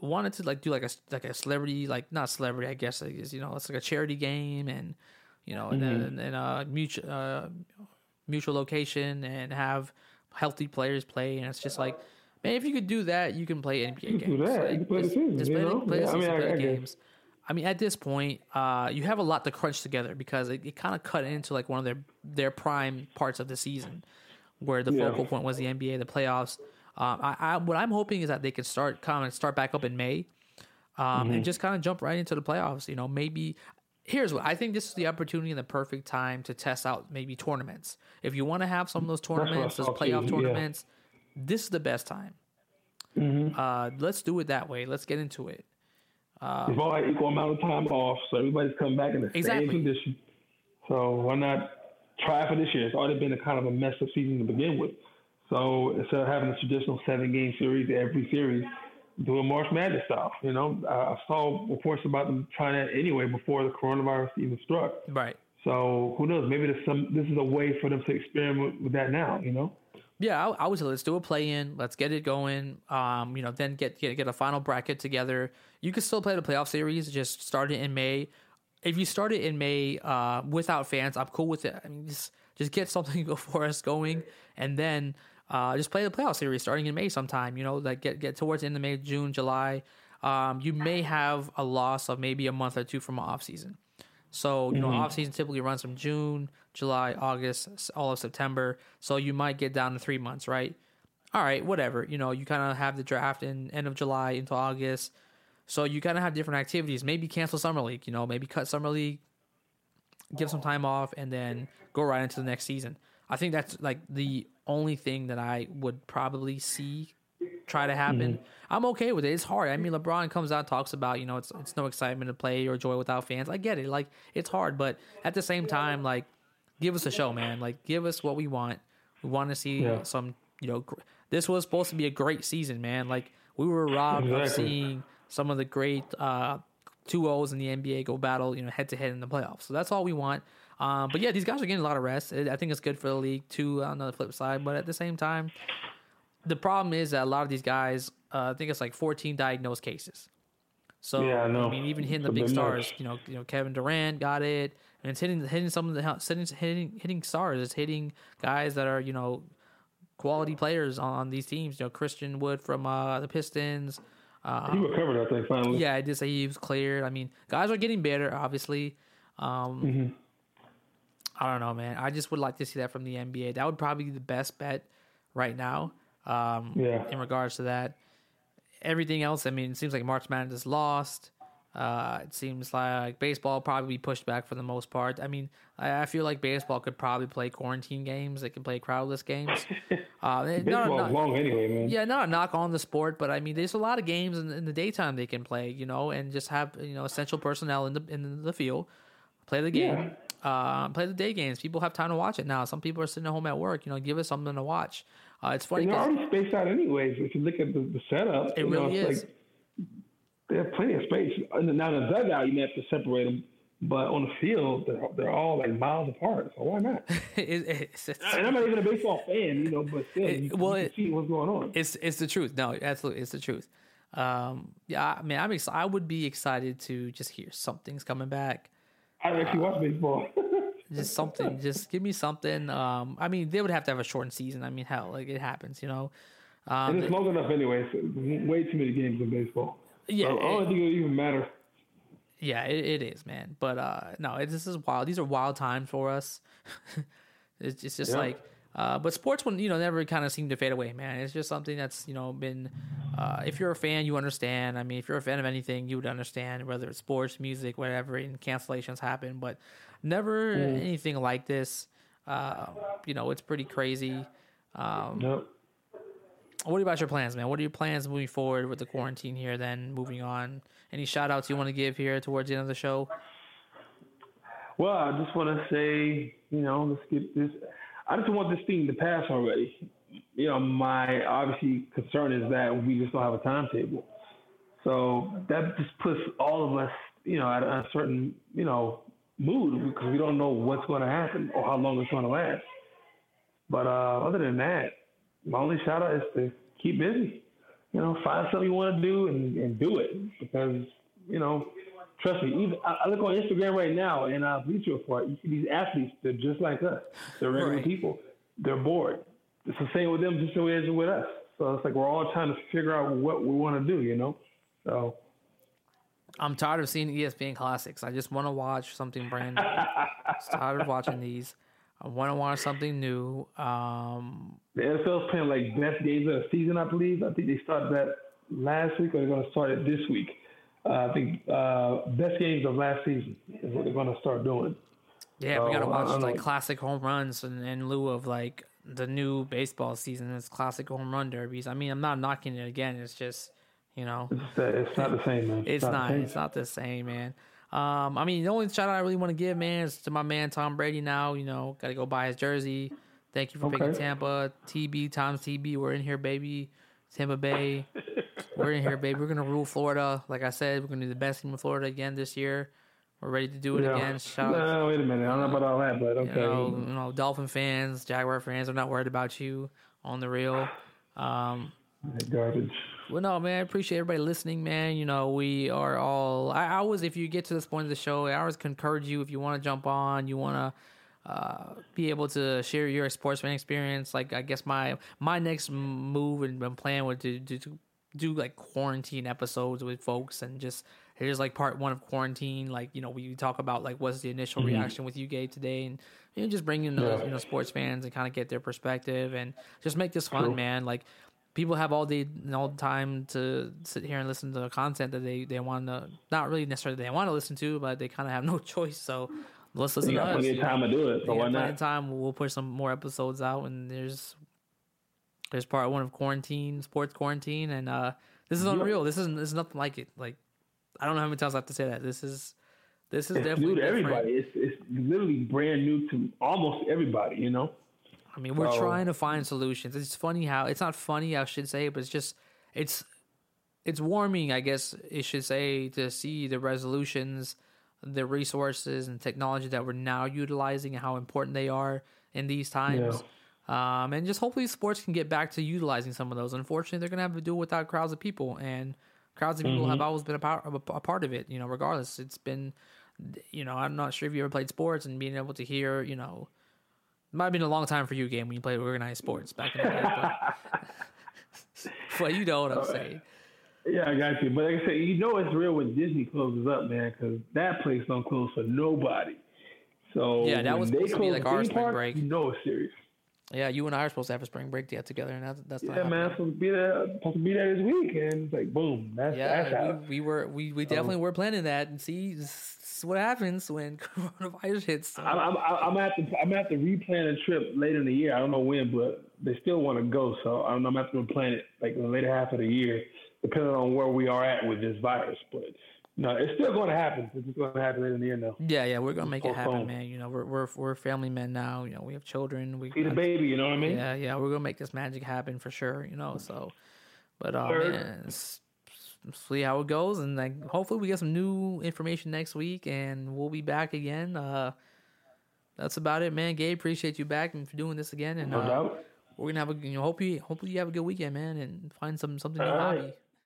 wanted to like do like a like a celebrity, like not celebrity, I guess. Like, you know, it's like a charity game, and you know, and Mm-hmm. then and uh, mutual uh, mutual location, and have healthy players play, and it's just like. Man, if you could do that, you can play NBA games. do that. You can play the season, just you play the- know? play the Yeah, I mean, season, I- the I guess. games. I mean, at this point, uh, you have a lot to crunch together because it, it kind of cut into like one of their their prime parts of the season, where the Yeah. focal point was the NBA, the playoffs. Um, I, I what I'm hoping is that they can start kind of start back up in May, um, Mm-hmm. and just kind of jump right into the playoffs. You know, maybe here's what I think this is the opportunity and the perfect time to test out maybe tournaments. If you want to have some of those tournaments, those playoff yeah. tournaments, this is the best time. Mm-hmm. Uh, let's do it that way. Let's get into it. We've all had equal amount of time off, so everybody's come back in the Exactly. same condition. So why not try for this year? It's already been a kind of a mess of season to begin with. So instead of having a traditional seven game series every series, do a March Madness style. You know, I I saw reports about them trying that anyway before the coronavirus even struck. Right. So who knows? Maybe there's some. This is a way for them to experiment with that now. You know. Yeah, I, I would say let's do a play in. Let's get it going. Um, you know, then get, get get a final bracket together. You can still play the playoff series. Just start it in May. If you start it in May uh, without fans, I'm cool with it. I mean, just just get something before us going, and then uh, just play the playoff series starting in May sometime. You know, like get get towards the end of May, June, July. Um, you may have a loss of maybe a month or two from off season. So you know, off season typically runs from June, July, August, all of September. So you might get down to three months, right? All right, whatever. You know, you kind of have the draft in end of July into August. So you kind of have different activities. Maybe cancel summer league. You know, maybe cut summer league, give some time off, and then go right into the next season. I think that's like the only thing that I would probably see try to happen. I'm okay with it. It's hard. I mean, LeBron comes out talks about you know it's it's no excitement to play or joy without fans. I get it. Like it's hard, but at the same time, like give us a show, man. Like give us what we want. We want to see Yeah. some. You know, gr- this was supposed to be a great season, man. Like we were robbed of seeing some of the great uh, two O's in the NBA go battle, you know, head to head in the playoffs. So that's all we want. Um, but yeah, these guys are getting a lot of rest. I I think it's good for the league too. On the flip side, but at the same time, the problem is that a lot of these guys, uh, I think it's like 14 diagnosed cases. So Yeah, I know. mean, even hitting the big stars, you know, you know, Kevin Durant got it, and it's hitting hitting some of the hitting hitting, hitting stars. It's hitting guys that are you know quality players on, on these teams. You know, Christian Wood from uh, the Pistons. Uh, He recovered, I think, finally. yeah, I did say he was cleared. I mean, guys are getting better, obviously. Um, Mm-hmm. I don't know, man. I just would like to see that from the NBA. That would probably be the best bet right now. Um, Yeah. In regards to that, everything else, I mean, it seems like March Madness is lost. Uh, it seems like baseball probably be pushed back for the most part. I mean, I, I feel like baseball could probably play quarantine games. They can play crowdless games. Uh, no, Baseball's no, long anyway, man. yeah, not a knock on the sport, but I mean, there's a lot of games in, in the daytime they can play, you know, and just have you know essential personnel in the in the field, play the game, uh, play the day games. People have time to watch it now. Some people are sitting at home at work, you know, give us something to watch. Uh, it's funny And they're already spaced out anyways. If you look at the, the setup, It know, really it's is. Like, they have plenty of space. Now in the dugout, you may have to separate them, but on the field, they're, they're all like miles apart. So why not? it, it's, it's, and I'm not even a baseball fan, you know, but still, It- you, well, you it- can see what's going on. it's it's the truth. No, absolutely, it's the truth. Um, yeah, I mean, I'm ex- I would be excited to just hear something's coming back. I actually watch baseball. just something just give me something um i mean they would have to have a shortened season i mean hell like it happens you know um and it's long enough anyway. So way too many games in baseball. Yeah, So I don't it- think it even matter. yeah it, it is man but uh no it, this is wild these are wild times for us it's, it's just Yeah. like uh but sports will you know never kind of seem to fade away man it's just something that's you know been uh if you're a fan you understand i mean if you're a fan of anything you would understand whether it's sports music whatever and cancellations happen but never anything like this uh you know it's pretty crazy um Yep. What about your plans, man? What are your plans moving forward with the quarantine here? Then moving on, any shout outs you want to give here towards the end of the show? Well, I just want to say, you know, let's get this. I just want this thing to pass already. You know, my obviously concern is that we just don't have a timetable. So that just puts all of us, you know, at a certain, you know, mood because we don't know what's going to happen or how long it's going to last. But uh, other than that, my only shout out is to keep busy. You know, find something you want to do and, and do it because, you know, trust me, even I, look on Instagram right now and uh, Bleacher Report, you see these athletes, they're just like us. They're regular Right. people. They're bored. It's the same with them just the way it is with us. So it's like we're all trying to figure out what we want to do, you know? So I'm tired of seeing ESPN classics. I just want to watch something brand new. Just tired of watching these. I want to watch something new. Um, the NFL's playing like best games of the season, I believe. I think they started that last week or they're going to start it this week. Uh, I think uh, best games of last season is what they're going to start doing. yeah, we got to watch like know. classic home runs in, in lieu of like the new baseball season. It's classic home run derbies. I mean, I'm not knocking it again. It's just, you know, It's, it's not the same, man. It's the not. same. It's not the same, man. Um, I mean, the only shout out I really want to give, man, is to my man Tom Brady. Now, you know, got to go buy his jersey. Thank you for picking Tampa. TB times TB. We're in here, baby. Tampa Bay. We're in here, baby. We're gonna rule Florida. Like I said, we're gonna do the best team in Florida again this year. We're ready to do it Yeah. again. Shout out, No, wait a minute. I don't know about all that, but okay. you know, you know, Dolphin fans, Jaguar fans. I'm not worried about you. on the real. Um, Garbage. well, no, man, I appreciate everybody listening, man. You know, we are all. I, I always, if you get to this point of the show, I always encourage you if you want to jump on, you want to uh, be able to share your sports fan experience. Like, I guess my my next move and and plan would to, to, to do like quarantine episodes with folks and just here's like part one of quarantine. Like, you know, we talk about like what's the initial mm-hmm. reaction with you, Gabe, today, and you know, just bring in those Yeah. you know sports fans and kind of get their perspective and just make this fun, True. man. Like people have all day all the time to sit here and listen to the content that they they want to not really necessarily they want to listen to, but they kind of have no choice. So let's listen You to got us. plenty of time to do it, so why got plenty of not? time. We'll push some more episodes out, and there's there's part one of quarantine, sports quarantine, and uh this is Yeah. unreal. This isn't this is nothing like it. Like I don't know how many times I have to say that. This is this is It's definitely new to different. everybody. It's it's literally brand new to almost everybody. You know. I mean, we're So- trying to find solutions. It's funny how it's not funny, I should say, but it's just it's it's warming, I guess it should say, to see the resolutions, the resources and technology that we're now utilizing and how important they are in these times. Um, and just hopefully sports can get back to utilizing some of those. Unfortunately, they're gonna have to do it without crowds of people, and crowds of people Mm-hmm. have always been a part, a part of it. You know, regardless, it's been, you know, I'm not sure if you ever played sports and being able to hear, you know, it might have been a long time for you, game when you played organized sports back in the day. But, but you know what I'm saying. Yeah, I got you. But like I said, you know it's real when Disney closes up, man, because that place don't close for nobody. So Yeah, that was they supposed to be like our spring parks, break. You know it's serious. Yeah, you and I are supposed to have a spring break get together, and that's that's not Yeah, man. I'm supposed to be there. Supposed to be there this week, and it's like boom, that's yeah. that's Yeah, out. we, we were we, we definitely were planning that, and see what happens when coronavirus hits. So, I'm, I'm, I'm gonna have to I'm gonna have to replan a trip later in the year. I don't know when, but they still want to go, so I'm, I'm gonna have to plan it like in the later half of the year, depending on where we are at with this virus. But no, it's still going to happen. It's just going to happen in the end, though. yeah, yeah, we're gonna make it happen, man. You know, we're we're we're family men now. You know, we have children. We See the baby, you know what I mean? yeah, yeah, we're gonna make this magic happen for sure. You know, so, but uh, man, see how it goes, and like hopefully we get some new information next week, and we'll be back again. Uh, that's about it, man. Gabe, appreciate you back and for doing this again, and No uh, doubt. we're gonna have a you know hope you hopefully you have a good weekend, man, and find some something new All right. hobby.